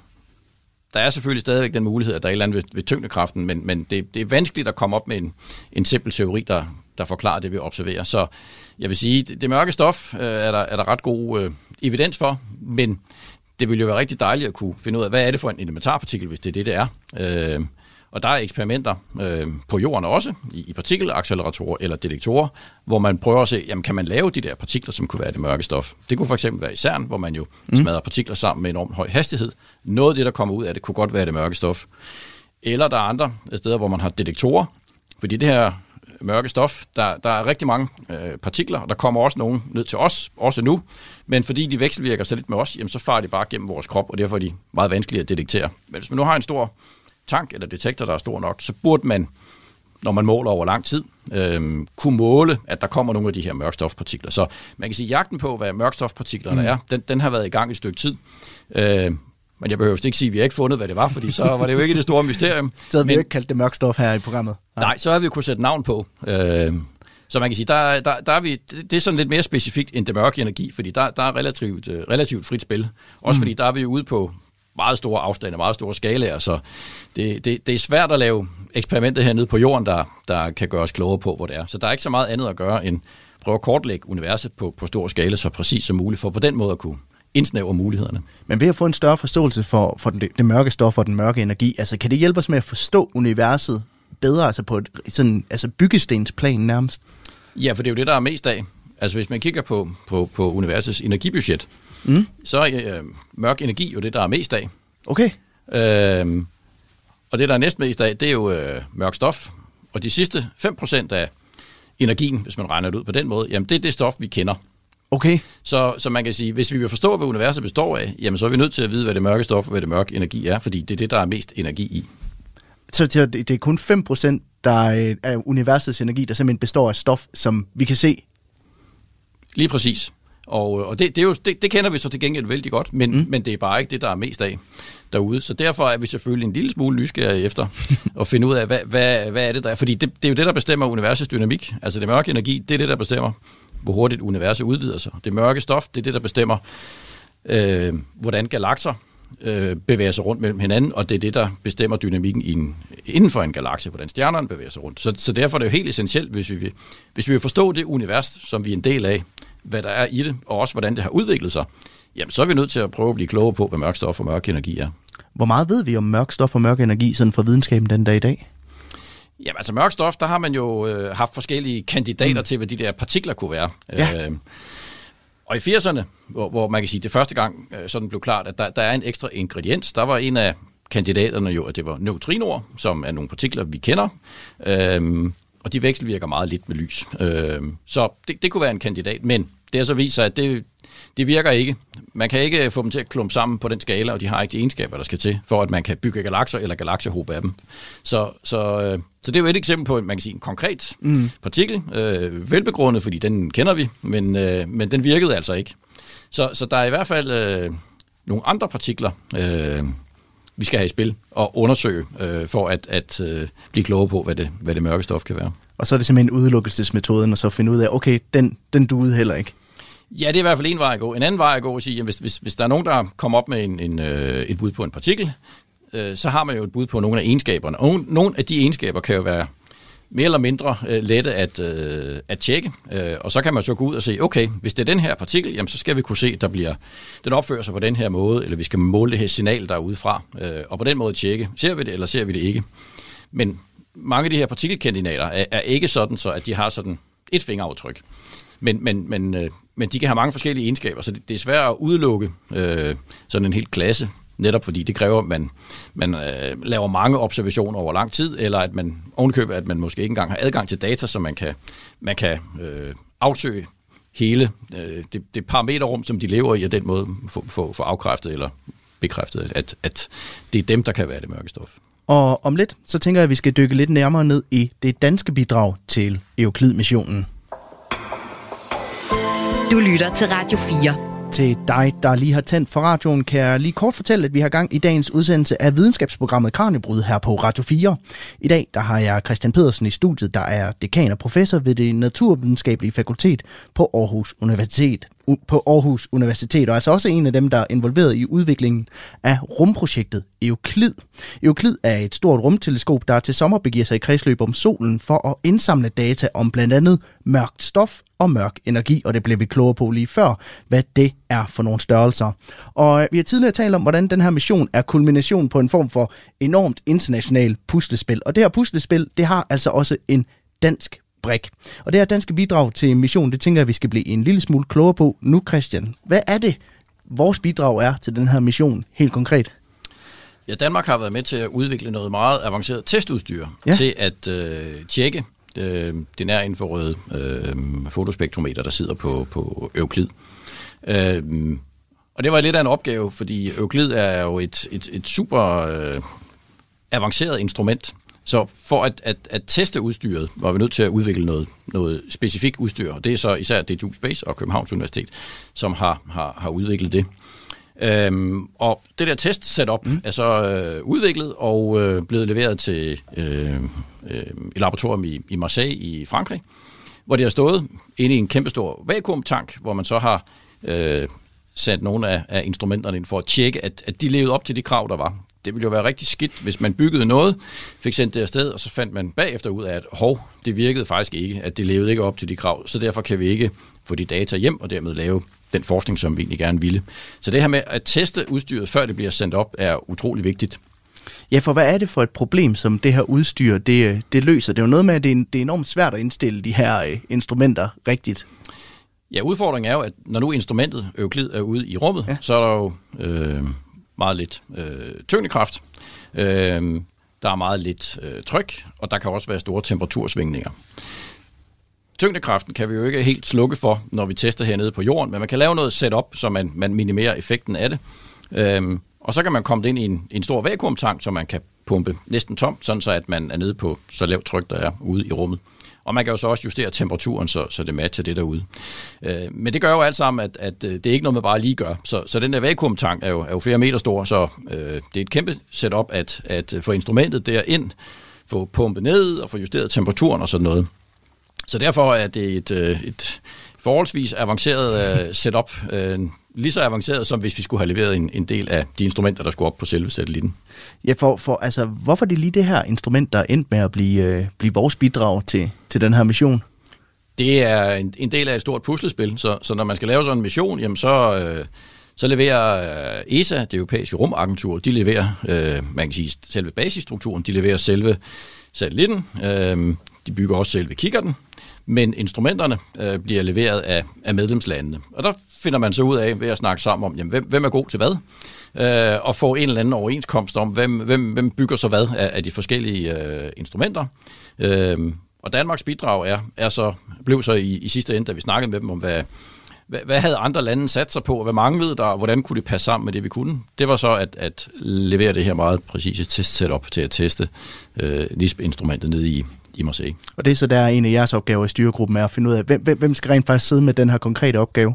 der er selvfølgelig stadigvæk den mulighed, at der er et eller andet ved, ved tyngdekraften, men, men det, det er vanskeligt at komme op med en, en simpel teori, der, der forklarer det, vi observerer. Så jeg vil sige, det, det mørke stof øh, er, der, er der ret god øh, evidens for, men det ville jo være rigtig dejligt at kunne finde ud af, hvad er det for en elementarpartikel, hvis det er det, det er. Øh, og der er eksperimenter øh, på jorden også, i, i partikelacceleratorer eller detektorer, hvor man prøver at se, jamen, kan man lave de der partikler, som kunne være det mørke stof. Det kunne for eksempel være i CERN, hvor man jo mm. smadrer partikler sammen med enormt høj hastighed. Noget af det, der kommer ud af det, kunne godt være det mørke stof. Eller der er andre steder, hvor man har detektorer, fordi det her mørke stof, der, der er rigtig mange øh, partikler, og der kommer også nogen ned til os, også nu, men fordi de vekselvirker så lidt med os, jamen, så farer de bare gennem vores krop, og derfor er de meget vanskelige at detektere. Men hvis man nu har en stor tank eller detektor, der er stor nok, så burde man, når man måler over lang tid, øh, kunne måle, at der kommer nogle af de her mørkstofpartikler. Så man kan sige, at jagten på, hvad mørkstofpartiklerne mm. er, den, den har været i gang et stykke tid. Øh, men jeg behøver ikke sige, at vi har ikke fundet, hvad det var, fordi så var det jo ikke det store mysterium. så havde vi jo ikke kaldt det mørkstof her i programmet. Nej, nej så har vi jo kunnet sætte navn på. Øh, så man kan sige, der, der, der er vi, det er sådan lidt mere specifikt end det mørke energi, fordi der, der er relativt, øh, relativt frit spil. Også mm. fordi der er vi jo ude på meget store afstande, meget store skalaer, så det, det, det er svært at lave eksperimenter hernede på jorden, der, der kan gøre os klogere på, hvor det er. Så der er ikke så meget andet at gøre, end prøve at kortlægge universet på, på stor skala, så præcis som muligt, for på den måde at kunne indsnævre mulighederne. Men ved at få en større forståelse for, for det, det mørke stof og den mørke energi, altså kan det hjælpe os med at forstå universet bedre, altså på et sådan, altså byggestensplan nærmest? Ja, for det er jo det, der er mest af. Altså hvis man kigger på, på, på universets energibudget, mm. så er øh, mørk energi jo det, der er mest af. Okay. Øhm, og det, der er næst mest af, det er jo øh, mørk stof. Og de sidste 5% af energien, hvis man regner det ud på den måde, jamen det er det stof, vi kender. Okay. Så, så man kan sige, hvis vi vil forstå, hvad universet består af, jamen så er vi nødt til at vide, hvad det mørke stof og hvad det mørke energi er, fordi det er det, der er mest energi i. Så det er kun 5% der er universets energi, der simpelthen består af stof, som vi kan se? Lige præcis. Og, og det, det, er jo, det, det kender vi så til gengæld vældig godt, men, mm. men det er bare ikke det, der er mest af derude. Så derfor er vi selvfølgelig en lille smule nysgerrige efter at finde ud af, hvad, hvad, hvad er det der er. Fordi det, det er jo det, der bestemmer universets dynamik. Altså det mørke energi, det er det, der bestemmer, hvor hurtigt universet udvider sig. Det mørke stof, det er det, der bestemmer, øh, hvordan galakser øh, bevæger sig rundt mellem hinanden, og det er det, der bestemmer dynamikken i en, inden for en galakse, hvordan stjernerne bevæger sig rundt. Så, så derfor er det jo helt essentielt, hvis vi, vil, hvis vi vil forstå det univers, som vi er en del af, hvad der er i det, og også hvordan det har udviklet sig, jamen så er vi nødt til at prøve at blive klogere på, hvad mørk stof og mørk energi er. Hvor meget ved vi om mørk stof og mørk energi sådan fra videnskaben den dag i dag? Jamen altså mørk stof, der har man jo øh, haft forskellige kandidater mm. til, hvad de der partikler kunne være. Ja. Øh, og i 80'erne, hvor, hvor man kan sige, det første gang øh, sådan blev klart, at der, der er en ekstra ingrediens, der var en af kandidaterne jo, at det var neutrinoer, som er nogle partikler, vi kender. Øh, og de vekselvirker meget lidt med lys. Øh, så det, det kunne være en kandidat, men det har så vist sig, at det, det virker ikke. Man kan ikke få dem til at klumpe sammen på den skala, og de har ikke de egenskaber, der skal til, for at man kan bygge galakser eller galaksehob af dem. Så, så, øh, så det er jo et eksempel på, man kan sige, en konkret mm. partikel, øh, velbegrundet, fordi den kender vi, men, øh, men den virkede altså ikke. Så, så der er i hvert fald øh, nogle andre partikler, øh, vi skal have i spil og undersøge øh, for at, at øh, blive klogere på, hvad det, hvad det mørke stof kan være. Og så er det simpelthen udelukkelsesmetoden, og så finde ud af, okay, den, den duede heller ikke. Ja, det er i hvert fald en vej at gå. En anden vej at gå er at sige, at hvis, hvis, hvis der er nogen, der kommer op med en, en, øh, et bud på en partikel, øh, så har man jo et bud på nogle af egenskaberne. Og nogle af de egenskaber kan jo være mere eller mindre øh, lette at, øh, at tjekke. Øh, og så kan man så gå ud og se, okay, hvis det er den her partikel, jamen, så skal vi kunne se, at der bliver, den opfører sig på den her måde, eller vi skal måle det her signal, der er udefra, øh, og på den måde tjekke, ser vi det, eller ser vi det ikke. Men mange af de her partikelkandidater er, er ikke sådan, så at de har sådan et fingeraftryk. Men, men, men, øh, men de kan have mange forskellige egenskaber, så det, det er svært at udelukke øh, sådan en helt klasse, netop fordi det kræver, at man, man øh, laver mange observationer over lang tid, eller at man ovenkøber, at man måske ikke engang har adgang til data, så man kan, man kan øh, afsøge hele øh, det, det parameterrum, som de lever i, og den måde få, få, få afkræftet eller bekræftet, at, at det er dem, der kan være det mørke stof. Og om lidt, så tænker jeg, at vi skal dykke lidt nærmere ned i det danske bidrag til Euklid-missionen. Du lytter til Radio 4. Til dig, der lige har tændt for radioen, kan jeg lige kort fortælle, at vi har gang i dagens udsendelse af videnskabsprogrammet Kranjebrud her på Radio 4. I dag der har jeg Christian Pedersen i studiet, der er dekan og professor ved det naturvidenskabelige fakultet på Aarhus Universitet på Aarhus Universitet, og altså også en af dem, der er involveret i udviklingen af rumprojektet Euklid. Euklid er et stort rumteleskop, der til sommer begiver sig i kredsløb om solen for at indsamle data om blandt andet mørkt stof og mørk energi, og det blev vi klogere på lige før, hvad det er for nogle størrelser. Og øh, vi har tidligere talt om, hvordan den her mission er kulmination på en form for enormt international puslespil. Og det her puslespil, det har altså også en dansk brik. Og det her danske bidrag til missionen, det tænker jeg, vi skal blive en lille smule klogere på nu, Christian. Hvad er det, vores bidrag er til den her mission helt konkret? Ja, Danmark har været med til at udvikle noget meget avanceret testudstyr ja. til at øh, tjekke øh, det nær infrarøde øh, fotospektrometer, der sidder på, på Euclid. Øh, og det var lidt af en opgave, fordi Euclid er jo et, et, et super øh, avanceret instrument, så for at, at, at teste udstyret, var vi nødt til at udvikle noget, noget specifikt udstyr, og det er så især DTU Space og Københavns Universitet, som har, har, har udviklet det. Øhm, og det der test setup mm. er så øh, udviklet og øh, blevet leveret til øh, øh, et laboratorium i, i Marseille i Frankrig, hvor det har stået inde i en kæmpestor vakuumtank, hvor man så har øh, sat nogle af, af instrumenterne ind for at tjekke, at, at de levede op til de krav, der var det ville jo være rigtig skidt, hvis man byggede noget, fik sendt det afsted, og så fandt man bagefter ud af, at hov, det virkede faktisk ikke, at det levede ikke op til de krav, så derfor kan vi ikke få de data hjem og dermed lave den forskning, som vi egentlig gerne ville. Så det her med at teste udstyret, før det bliver sendt op, er utrolig vigtigt. Ja, for hvad er det for et problem, som det her udstyr det, det løser? Det er jo noget med, at det er, det er enormt svært at indstille de her øh, instrumenter rigtigt. Ja, udfordringen er jo, at når nu instrumentet Euclid er ude i rummet, ja. så er der jo øh, meget lidt øh, tyngdekraft. Øh, der er meget lidt øh, tryk, og der kan også være store temperatursvingninger. Tyngdekraften kan vi jo ikke helt slukke for, når vi tester hernede på jorden, men man kan lave noget setup, så man, man minimerer effekten af det. Øhm, og så kan man komme ind i en, en stor vakuumtank, så man kan pumpe næsten tom, sådan så at man er nede på så lavt tryk, der er ude i rummet. Og man kan jo så også justere temperaturen, så, så det matcher det derude. Øh, men det gør jo alt sammen, at, at øh, det er ikke noget, man bare lige gør. Så, så den der vakuumtank er jo, er jo flere meter stor, så øh, det er et kæmpe setup at, at få instrumentet derind, få pumpet ned og få justeret temperaturen og sådan noget. Så derfor er det et, øh, et forholdsvis avanceret uh, setup. Uh, lige så avanceret, som hvis vi skulle have leveret en, en del af de instrumenter, der skulle op på selve satellitten. Ja, for, for altså, hvorfor er det lige det her instrument, der er endt med at blive, uh, blive vores bidrag til, til den her mission? Det er en, en del af et stort puslespil, så, så når man skal lave sådan en mission, jamen så, uh, så leverer ESA, det europæiske rumagentur, de leverer, uh, man kan sige, selve basisstrukturen, de leverer selve satellitten, uh, de bygger også selve kikkerten, men instrumenterne øh, bliver leveret af, af medlemslandene. Og der finder man så ud af ved at snakke sammen om, jamen, hvem, hvem er god til hvad, øh, og få en eller anden overenskomst om, hvem, hvem, hvem bygger så hvad af, af de forskellige øh, instrumenter. Øh, og Danmarks bidrag er, er så, blev så i, i sidste ende, da vi snakkede med dem om, hvad, hvad, hvad havde andre lande sat sig på, hvad manglede der, og hvordan kunne det passe sammen med det, vi kunne? Det var så at, at levere det her meget præcise test setup til at teste øh, NISP-instrumentet nede i, i Marseille. Og det er så der en af jeres opgaver i styregruppen er at finde ud af, hvem, hvem skal rent faktisk sidde med den her konkrete opgave?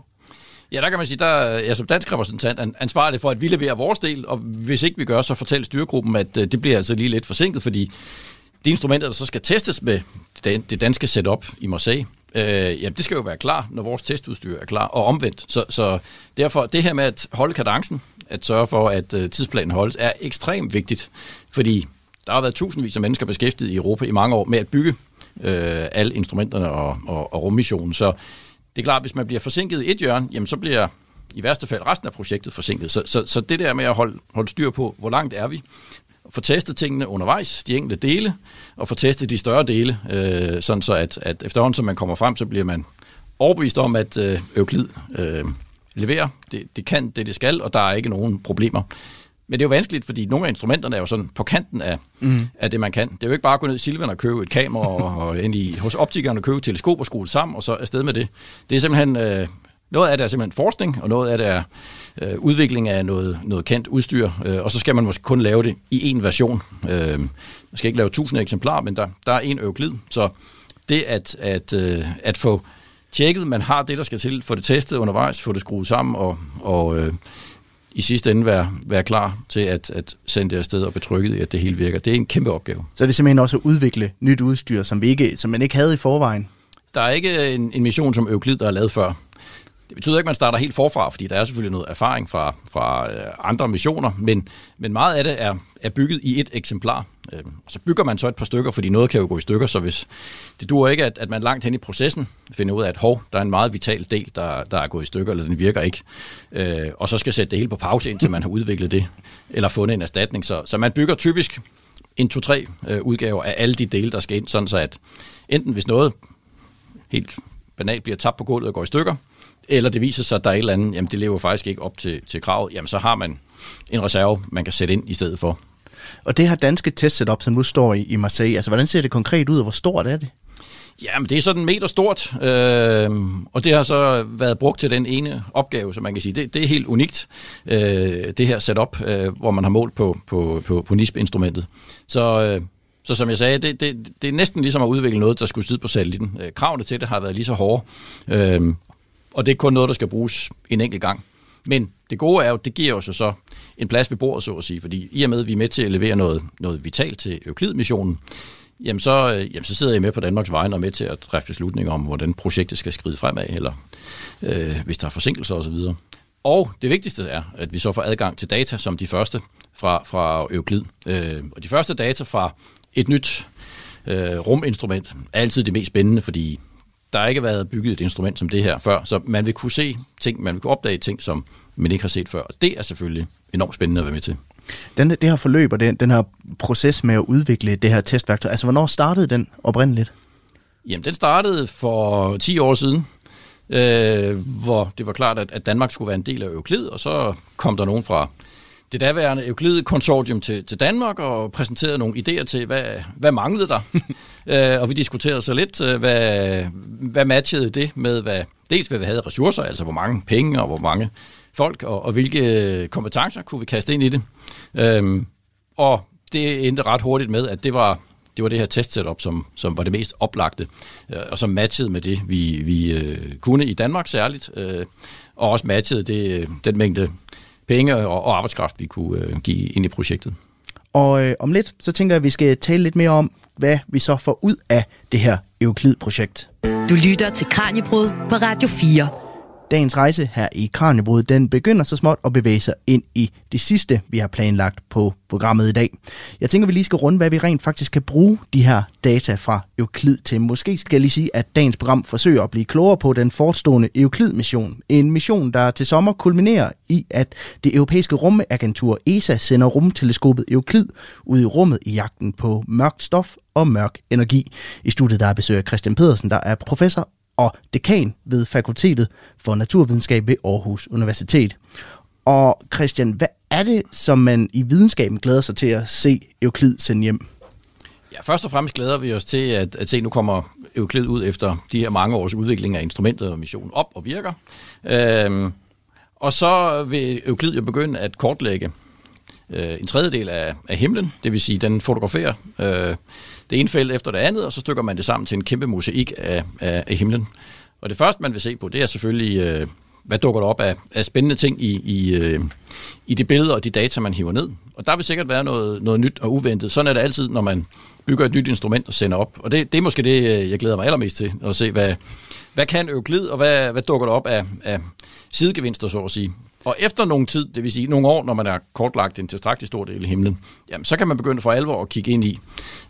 Ja, der kan man sige, der er jeg som dansk repræsentant ansvarlig for, at vi leverer vores del, og hvis ikke vi gør, så fortæller styregruppen, at øh, det bliver altså lige lidt forsinket, fordi de instrumenter, der så skal testes med det danske setup i Marseille, øh, jamen det skal jo være klar, når vores testudstyr er klar, og omvendt. Så, så derfor, det her med at holde kadencen, at sørge for, at øh, tidsplanen holdes, er ekstremt vigtigt, fordi der har været tusindvis af mennesker beskæftiget i Europa i mange år med at bygge øh, alle instrumenterne og, og, og rummissionen. Så det er klart, at hvis man bliver forsinket i et hjørne, jamen så bliver i værste fald resten af projektet forsinket. Så, så, så det der med at holde, holde styr på, hvor langt er vi, få testet tingene undervejs, de enkelte dele, og få testet de større dele, øh, sådan så at, at efterhånden som man kommer frem, så bliver man overbevist om, at øh, Euklid øh, leverer. Det, det kan det, det skal, og der er ikke nogen problemer. Men det er jo vanskeligt, fordi nogle af instrumenterne er jo sådan på kanten af, mm. af det, man kan. Det er jo ikke bare at gå ned i Silvan og købe et kamera, og, og ind i, hos optikeren og købe et teleskop og skrue sammen, og så afsted med det. Det er simpelthen... Øh, noget af det er simpelthen forskning, og noget af det er øh, udvikling af noget, noget kendt udstyr, øh, og så skal man måske kun lave det i en version. Øh, man skal ikke lave tusind eksemplarer, men der, der er en øvklid, så det at, at, øh, at få tjekket, man har det, der skal til, få det testet undervejs, få det skruet sammen, og, og øh, i sidste ende være, være klar til at, at sende det afsted og betrykket, at det hele virker. Det er en kæmpe opgave. Så er det simpelthen også at udvikle nyt udstyr, som, vi ikke, som man ikke havde i forvejen? Der er ikke en, en mission som Euclid, der er lavet før. Det betyder ikke, at man starter helt forfra, fordi der er selvfølgelig noget erfaring fra, fra øh, andre missioner, men, men meget af det er, er bygget i et eksemplar. Øh, og så bygger man så et par stykker, fordi noget kan jo gå i stykker, så hvis det duer ikke, at, at man langt hen i processen finder ud af, at hov, der er en meget vital del, der, der er gået i stykker, eller den virker ikke, øh, og så skal sætte det hele på pause, indtil man har udviklet det, eller fundet en erstatning. Så, så man bygger typisk en, to, tre øh, udgaver af alle de dele, der skal ind, sådan så at enten hvis noget helt banalt bliver tabt på gulvet og går i stykker, eller det viser sig, at der er et eller andet, jamen det lever faktisk ikke op til, til kravet, jamen så har man en reserve, man kan sætte ind i stedet for. Og det her danske testsetup, som nu står i, i Marseille, altså hvordan ser det konkret ud, og hvor stort er det? Jamen, det er sådan en meter stort, øh, og det har så været brugt til den ene opgave, som man kan sige. Det, det er helt unikt, øh, det her setup, øh, hvor man har målt på, på, på, på NISP-instrumentet. Så, øh, så som jeg sagde, det, det, det er næsten ligesom at udvikle noget, der skulle sidde på satellitten. Øh, kravene til det har været lige så hårde, øh, og det er kun noget, der skal bruges en enkelt gang. Men det gode er jo, det giver os jo så en plads ved bordet, så at sige, fordi i og med, at vi er med til at levere noget, noget vitalt til Euclid-missionen, jamen så, øh, jamen så sidder jeg med på Danmarks vegne og med til at træffe beslutninger om, hvordan projektet skal skride fremad, eller øh, hvis der er forsinkelser osv. Og det vigtigste er, at vi så får adgang til data som de første fra, fra Euclid. Øh, og de første data fra et nyt øh, ruminstrument er altid det mest spændende, fordi der har ikke været bygget et instrument som det her før, så man vil kunne se ting, man vil kunne opdage ting, som man ikke har set før. Og det er selvfølgelig enormt spændende at være med til. Den, det her forløb og den, den her proces med at udvikle det her testværktøj, altså hvornår startede den oprindeligt? Jamen, den startede for 10 år siden, øh, hvor det var klart, at, at Danmark skulle være en del af Euclid, og så kom der nogen fra det daværende Euclid-konsortium til, til Danmark og præsenterede nogle idéer til, hvad, hvad manglede der. øh, og vi diskuterede så lidt, øh, hvad, hvad matchede det med, hvad, dels hvad vi havde ressourcer, altså hvor mange penge og hvor mange folk, og, og hvilke kompetencer kunne vi kaste ind i det. Øhm, og det endte ret hurtigt med, at det var, det var det her testsetup, som, som var det mest oplagte, øh, og som matchede med det, vi, vi øh, kunne i Danmark særligt, øh, og også matchede det, den mængde penge og, og arbejdskraft, vi kunne øh, give ind i projektet. Og øh, om lidt, så tænker jeg, at vi skal tale lidt mere om, hvad vi så får ud af det her Euclid-projekt. Du lytter til Kranjebrud på Radio 4. Dagens rejse her i Kranjebrud, den begynder så småt at bevæge sig ind i det sidste, vi har planlagt på programmet i dag. Jeg tænker, vi lige skal runde, hvad vi rent faktisk kan bruge de her data fra Euclid til. Måske skal jeg lige sige, at dagens program forsøger at blive klogere på den forestående Euclid-mission. En mission, der til sommer kulminerer i, at det europæiske rumagentur ESA sender rumteleskopet Euclid ud i rummet i jagten på mørkt stof og mørk energi. I studiet der er besøger Christian Pedersen, der er professor og dekan ved Fakultetet for Naturvidenskab ved Aarhus Universitet. Og Christian, hvad er det, som man i videnskaben glæder sig til at se Euclid sende hjem? Ja, først og fremmest glæder vi os til at, at se, at nu kommer Euclid ud efter de her mange års udvikling af instrumentet og missionen op og virker. Øhm, og så vil Euclid jo begynde at kortlægge øh, en tredjedel af, af himlen, det vil sige, den fotograferer øh, det ene felt efter det andet, og så stykker man det sammen til en kæmpe mosaik af, af, af himlen. Og det første, man vil se på, det er selvfølgelig, øh, hvad dukker der op af, af spændende ting i, i, øh, i de billeder og de data, man hiver ned. Og der vil sikkert være noget, noget nyt og uventet. Sådan er det altid, når man bygger et nyt instrument og sender op. Og det, det er måske det, øh, jeg glæder mig allermest til, at se, hvad, hvad kan Euklid, og hvad, hvad dukker der op af, af sidegevinster, så at sige. Og efter nogle tid, det vil sige nogle år, når man er kortlagt en tilstrækkelig stor del af himlen, jamen, så kan man begynde for alvor at kigge ind i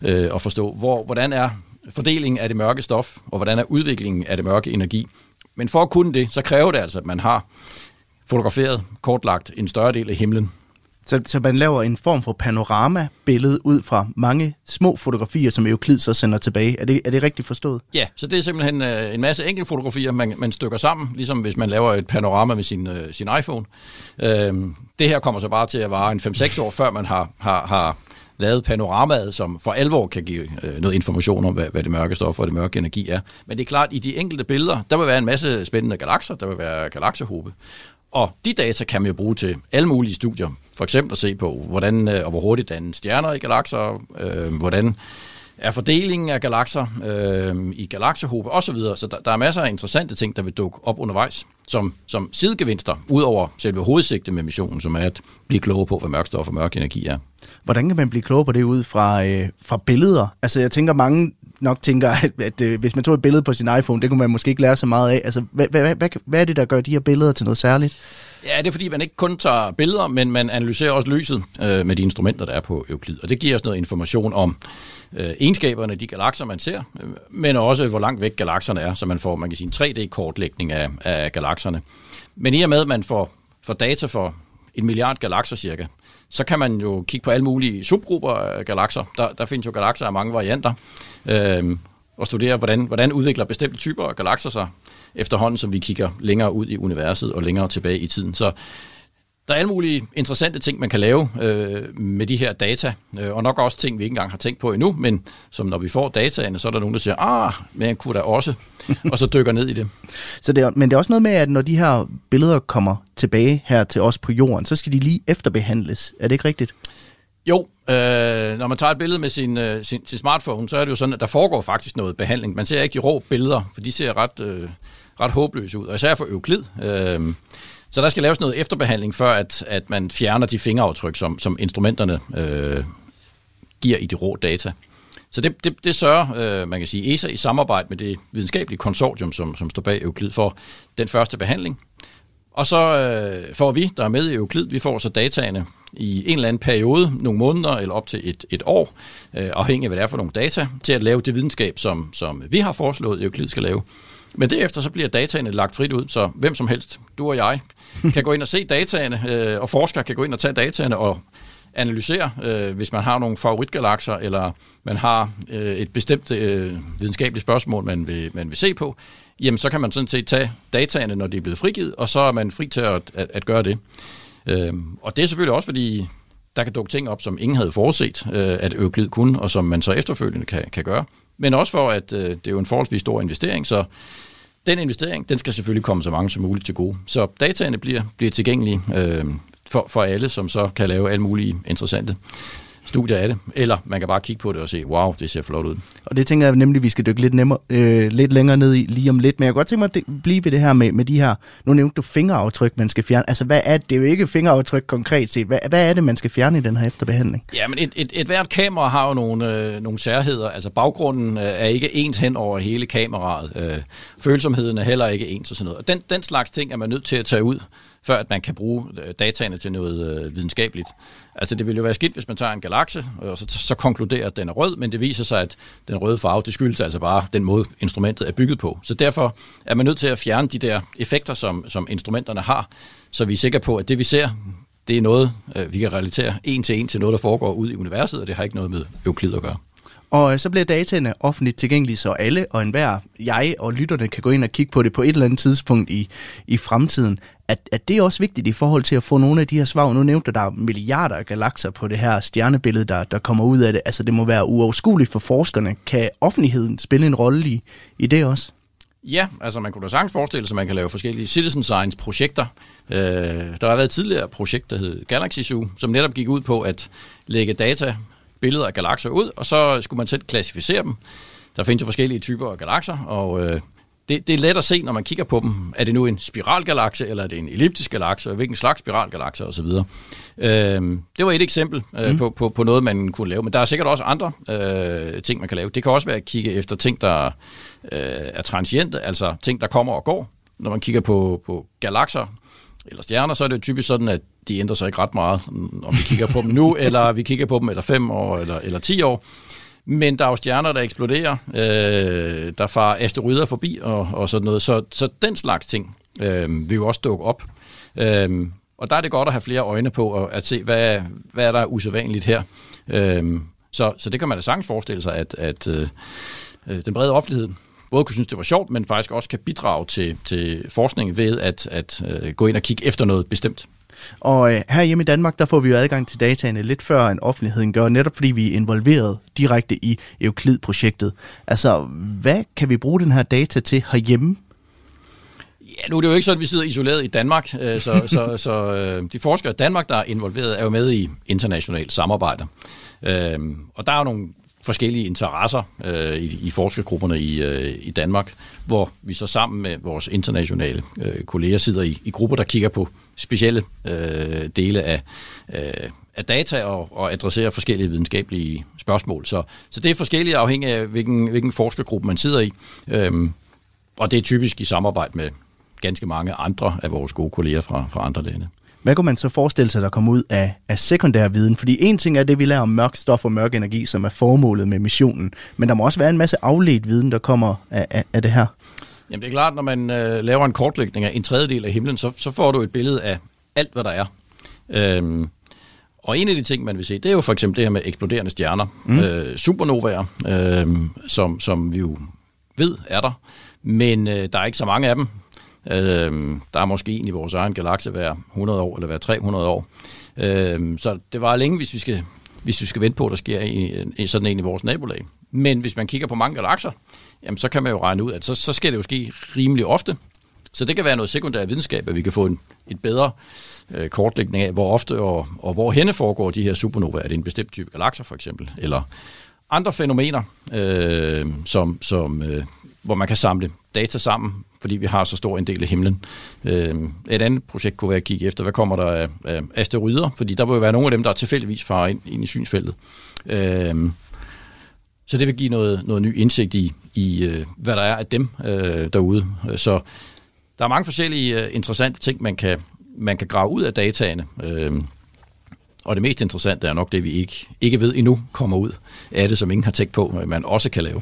øh, og forstå, hvor, hvordan er fordelingen af det mørke stof, og hvordan er udviklingen af det mørke energi. Men for at kunne det, så kræver det altså, at man har fotograferet, kortlagt en større del af himlen så, så man laver en form for panoramabillede ud fra mange små fotografier, som Euclid så sender tilbage. Er det, er det rigtigt forstået? Ja, så det er simpelthen øh, en masse enkelte fotografier, man, man stykker sammen, ligesom hvis man laver et panorama med sin, øh, sin iPhone. Øh, det her kommer så bare til at vare en 5-6 år, før man har, har, har lavet panoramaet, som for alvor kan give øh, noget information om, hvad, hvad det mørke stof og det mørke energi er. Men det er klart, at i de enkelte billeder, der vil være en masse spændende galakser, der vil være galaksehobe. Og de data kan man jo bruge til alle mulige studier. For eksempel at se på, hvordan øh, og hvor hurtigt dannes stjerner i galakser, øh, hvordan er fordelingen af galakser øh, i galaksehobe osv. Så der, der er masser af interessante ting, der vil dukke op undervejs, som, som sidegevinster, ud over selve hovedsigtet med missionen, som er at blive klogere på, hvad mørkstof og mørk energi er. Hvordan kan man blive klogere på det ud fra, øh, fra billeder? Altså jeg tænker, mange nok tænker, at, at at hvis man tog et billede på sin iPhone, det kunne man måske ikke lære så meget af. Altså hvad, hvad, hvad, hvad er det, der gør de her billeder til noget særligt? Ja, det er fordi, man ikke kun tager billeder, men man analyserer også lyset øh, med de instrumenter, der er på Euclid. Og det giver os noget information om øh, egenskaberne af de galakser, man ser, øh, men også hvor langt væk galakserne er, så man får man kan sige, en 3D-kortlægning af, af galakserne. Men i og med, at man får, får data for en milliard galakser cirka, så kan man jo kigge på alle mulige subgrupper af galakser. Der, der findes jo galakser af mange varianter. Øh, og studere, hvordan, hvordan udvikler bestemte typer af galakser sig efterhånden, som vi kigger længere ud i universet og længere tilbage i tiden. Så der er alle mulige interessante ting, man kan lave øh, med de her data, øh, og nok også ting, vi ikke engang har tænkt på endnu, men som når vi får dataene, så er der nogen, der siger, ah, men kunne da også, og så dykker ned i det. så det er, men det er også noget med, at når de her billeder kommer tilbage her til os på jorden, så skal de lige efterbehandles. Er det ikke rigtigt? Jo, øh, når man tager et billede med sin, øh, sin, sin smartphone, så er det jo sådan, at der foregår faktisk noget behandling. Man ser ikke de rå billeder, for de ser ret, øh, ret håbløse ud, og især for Euclid. Øh, så der skal laves noget efterbehandling, før at, at man fjerner de fingeraftryk, som, som instrumenterne øh, giver i de rå data. Så det, det, det sørger, øh, man kan sige, ESA i samarbejde med det videnskabelige konsortium, som, som står bag Euclid, for den første behandling. Og så øh, får vi, der er med i Euclid, vi får så dataene i en eller anden periode, nogle måneder eller op til et, et år, øh, afhængig af hvad det er for nogle data, til at lave det videnskab, som, som vi har foreslået, Euclid skal lave. Men derefter så bliver dataene lagt frit ud, så hvem som helst, du og jeg, kan gå ind og se dataene, øh, og forskere kan gå ind og tage dataene og analysere, øh, hvis man har nogle favoritgalakser, eller man har øh, et bestemt øh, videnskabeligt spørgsmål, man vil, man vil se på, jamen så kan man sådan set tage dataene, når de er blevet frigivet, og så er man fri til at, at, at gøre det. Øh, og det er selvfølgelig også, fordi der kan dukke ting op, som ingen havde forudset, øh, at Euclid kunne, og som man så efterfølgende kan, kan gøre. Men også for, at øh, det er jo en forholdsvis stor investering, så den investering, den skal selvfølgelig komme så mange som muligt til gode. Så dataene bliver, bliver tilgængelige øh, for, for alle, som så kan lave alle mulige interessante studier af det. Eller man kan bare kigge på det og se, wow, det ser flot ud. Og det tænker jeg nemlig, vi skal dykke lidt, nemmere, øh, lidt længere ned i lige om lidt. Men jeg kan godt tænke mig at blive ved det her med, med de her, nu nævnte du fingeraftryk, man skal fjerne. Altså hvad er det? Det er jo ikke fingeraftryk konkret set. Hvad, hvad er det, man skal fjerne i den her efterbehandling? Ja, men et, et, et hvert kamera har jo nogle, øh, nogle særheder. Altså baggrunden øh, er ikke ens hen over hele kameraet. Øh, følsomheden er heller ikke ens og sådan noget. Og den, den slags ting er man nødt til at tage ud før at man kan bruge øh, dataene til noget øh, videnskabeligt. Altså det ville jo være skidt, hvis man tager en galakse, øh, og så, så konkluderer, at den er rød, men det viser sig, at den røde farve, det skyldes altså bare den måde, instrumentet er bygget på. Så derfor er man nødt til at fjerne de der effekter, som, som instrumenterne har, så vi er sikre på, at det vi ser, det er noget, vi kan relatere en til en til noget, der foregår ude i universet, og det har ikke noget med Euklid at gøre. Og så bliver dataene offentligt tilgængelige, så alle og enhver, jeg og lytterne, kan gå ind og kigge på det på et eller andet tidspunkt i, i fremtiden. At, at det er også vigtigt i forhold til at få nogle af de her svar. Nu nævnte der er milliarder af galakser på det her stjernebillede, der, der kommer ud af det. Altså det må være uoverskueligt for forskerne. Kan offentligheden spille en rolle i, i det også? Ja, altså man kunne da sagtens forestille sig, at man kan lave forskellige citizen science projekter. Øh, der har været et tidligere projekt, der hed Galaxy Zoo, som netop gik ud på at lægge data billeder af galakser ud, og så skulle man selv klassificere dem. Der findes jo forskellige typer af galakser, og øh, det, det er let at se, når man kigger på dem. Er det nu en spiralgalakse, eller er det en elliptisk galakse, og hvilken slags spiralgalakse osv. Øh, det var et eksempel øh, mm. på, på, på noget, man kunne lave. Men der er sikkert også andre øh, ting, man kan lave. Det kan også være at kigge efter ting, der øh, er transiente, altså ting, der kommer og går. Når man kigger på, på galakser, eller stjerner, så er det typisk sådan, at de ændrer sig ikke ret meget, om vi kigger på dem nu, eller vi kigger på dem eller fem år, eller, eller ti år. Men der er jo stjerner, der eksploderer, øh, der far asteroider forbi og, og sådan noget. Så, så den slags ting øh, vil jo også dukke op. Øh, og der er det godt at have flere øjne på, og at se, hvad, hvad er der usædvanligt her. Øh, så, så det kan man da sagtens forestille sig, at, at øh, øh den brede offentlighed både kunne synes, det var sjovt, men faktisk også kan bidrage til, til forskning ved at, at øh, gå ind og kigge efter noget bestemt. Og øh, her hjemme i Danmark, der får vi jo adgang til dataene lidt før end offentligheden gør, netop fordi vi er involveret direkte i Euclid-projektet. Altså, hvad kan vi bruge den her data til herhjemme? Ja, nu er det jo ikke sådan, at vi sidder isoleret i Danmark, øh, så, så, så øh, de forskere i Danmark, der er involveret, er jo med i internationalt samarbejde. Øh, og der er jo nogle forskellige interesser øh, i, i forskergrupperne i, øh, i Danmark, hvor vi så sammen med vores internationale øh, kolleger sidder i, i grupper, der kigger på specielle øh, dele af, øh, af data og, og adresserer forskellige videnskabelige spørgsmål. Så, så det er forskelligt afhængig af, hvilken, hvilken forskergruppe man sidder i. øh, og det er typisk i samarbejde med ganske mange andre af vores gode kolleger fra, fra andre lande. Hvad kunne man så forestille sig, der kommer ud af, af sekundær viden? Fordi en ting er det, vi lærer om mørk stof og mørk energi, som er formålet med missionen. Men der må også være en masse afledt viden, der kommer af, af, af det her. Jamen det er klart, når man øh, laver en kortlægning af en tredjedel af himlen, så, så får du et billede af alt, hvad der er. Øhm, og en af de ting, man vil se, det er jo for eksempel det her med eksploderende stjerner. Mm. Øh, supernovaer, øh, som, som vi jo ved er der. Men øh, der er ikke så mange af dem. Øh, der er måske en i vores egen galakse hver 100 år, eller hver 300 år. Øh, så det var længe, hvis vi skal, hvis vi skal vente på, at der sker i, i sådan en i vores nabolag. Men hvis man kigger på mange galakser, jamen så kan man jo regne ud, at så, så sker det jo ske rimelig ofte. Så det kan være noget sekundær videnskab, at vi kan få en, et bedre øh, kortlægning af, hvor ofte og, og hvor henne foregår de her supernovaer. Er det en bestemt type galakser for eksempel? Eller andre fænomener, øh, som, som, øh, hvor man kan samle data sammen, fordi vi har så stor en del af himlen. Øh, et andet projekt kunne være at kigge efter, hvad kommer der af, af asteroider, fordi der vil jo være nogle af dem, der tilfældigvis farer ind, ind i synsfeltet. Øh, så det vil give noget, noget ny indsigt i, i øh, hvad der er af dem øh, derude. Så der er mange forskellige øh, interessante ting, man kan, man kan grave ud af dataene. Øh, og det mest interessante er nok det, vi ikke, ikke ved endnu kommer ud af det, som ingen har tænkt på, at man også kan lave.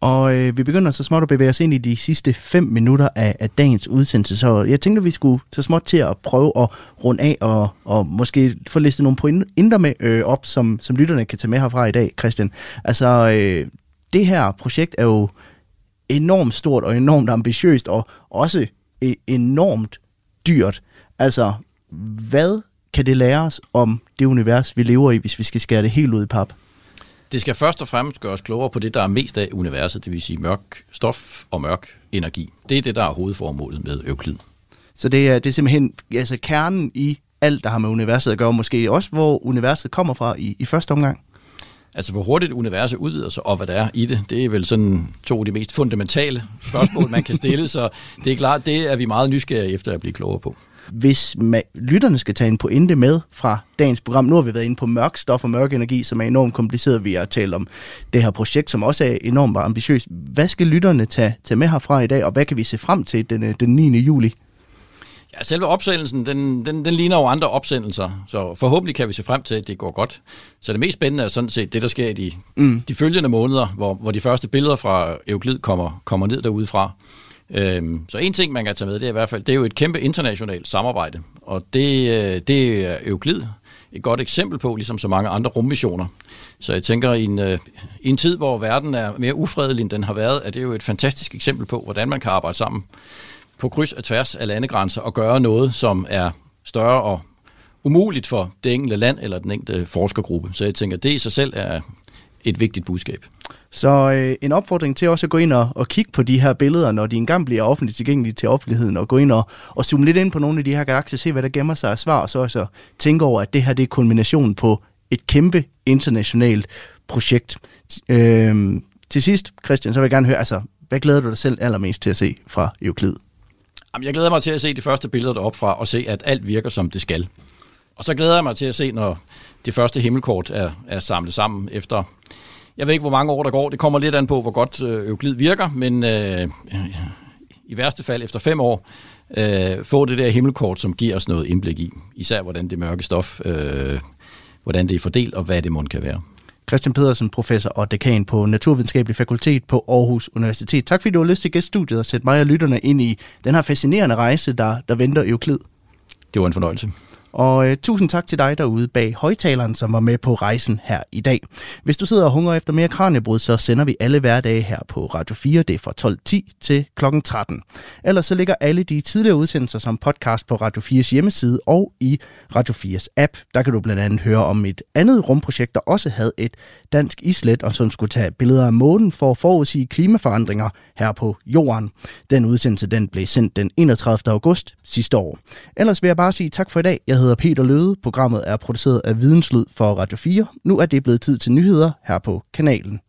Og øh, vi begynder så småt at bevæge os ind i de sidste 5 minutter af, af dagens udsendelse, så jeg tænkte, at vi skulle så småt til at prøve at runde af og, og måske få listet nogle pointer med øh, op, som, som lytterne kan tage med herfra i dag, Christian. Altså, øh, det her projekt er jo enormt stort og enormt ambitiøst, og også e-, enormt dyrt. Altså, hvad kan det lære os om det univers, vi lever i, hvis vi skal skære det helt ud i pap? Det skal først og fremmest gøre os klogere på det, der er mest af universet, det vil sige mørk stof og mørk energi. Det er det, der er hovedformålet med Euklid. Så det er, det er simpelthen altså kernen i alt, der har med universet at gøre, måske også hvor universet kommer fra i, i første omgang? Altså, hvor hurtigt universet udvider sig, og hvad der er i det, det er vel sådan to af de mest fundamentale spørgsmål, man kan stille, så det er klart, det er vi meget nysgerrige efter at blive klogere på hvis lytterne skal tage en pointe med fra dagens program, nu har vi været inde på mørk stof og mørk energi, som er enormt kompliceret. Vi har talt om det her projekt, som også er enormt ambitiøst. Hvad skal lytterne tage, tage med herfra i dag, og hvad kan vi se frem til den, den 9. juli? Ja, selve opsendelsen, den, den, den ligner jo andre opsendelser, så forhåbentlig kan vi se frem til, at det går godt. Så det mest spændende er sådan set det, der sker i de, mm. de følgende måneder, hvor, hvor de første billeder fra Euclid kommer, kommer ned derudefra. Øhm, så en ting, man kan tage med, det er i hvert fald, det er jo et kæmpe internationalt samarbejde, og det, øh, det er Euclid et godt eksempel på, ligesom så mange andre rummissioner. Så jeg tænker, i en, øh, i en tid, hvor verden er mere ufredelig, end den har været, er det jo et fantastisk eksempel på, hvordan man kan arbejde sammen på kryds og tværs af landegrænser og gøre noget, som er større og umuligt for det enkelte land eller den enkelte forskergruppe. Så jeg tænker, det i sig selv er et vigtigt budskab. Så øh, en opfordring til også at gå ind og, og kigge på de her billeder, når de engang bliver offentligt tilgængelige til offentligheden, og gå ind og, og zoome lidt ind på nogle af de her galakser, se hvad der gemmer sig af svar, og så også tænke over, at det her det er kulminationen på et kæmpe internationalt projekt. Øh, til sidst, Christian, så vil jeg gerne høre, altså, hvad glæder du dig selv allermest til at se fra Euclid? Jamen, jeg glæder mig til at se de første billeder deroppe fra, og se, at alt virker, som det skal. Og så glæder jeg mig til at se, når det første himmelkort er, er samlet sammen efter jeg ved ikke, hvor mange år der går. Det kommer lidt an på, hvor godt øh, Euclid virker, men øh, i værste fald efter fem år, øh, få det der himmelkort, som giver os noget indblik i. Især hvordan det mørke stof, øh, hvordan det er fordelt, og hvad det måtte kan være. Christian Pedersen, professor og dekan på Naturvidenskabelig Fakultet på Aarhus Universitet. Tak fordi du har lyst til gæststudiet og sætte mig og lytterne ind i den her fascinerende rejse, der, der venter Euclid. Det var en fornøjelse. Og øh, tusind tak til dig derude bag højtaleren, som var med på rejsen her i dag. Hvis du sidder og hungrer efter mere kranjebrud, så sender vi alle hverdage her på Radio 4. Det er fra 12.10 til kl. 13. Ellers så ligger alle de tidligere udsendelser som podcast på Radio 4's hjemmeside og i Radio 4's app. Der kan du blandt andet høre om et andet rumprojekt, der også havde et dansk islet, og som skulle tage billeder af månen for at forudsige klimaforandringer her på jorden. Den udsendelse den blev sendt den 31. august sidste år. Ellers vil jeg bare sige tak for i dag. Jeg hedder Peter Løde. Programmet er produceret af Videnslyd for Radio 4. Nu er det blevet tid til nyheder her på kanalen.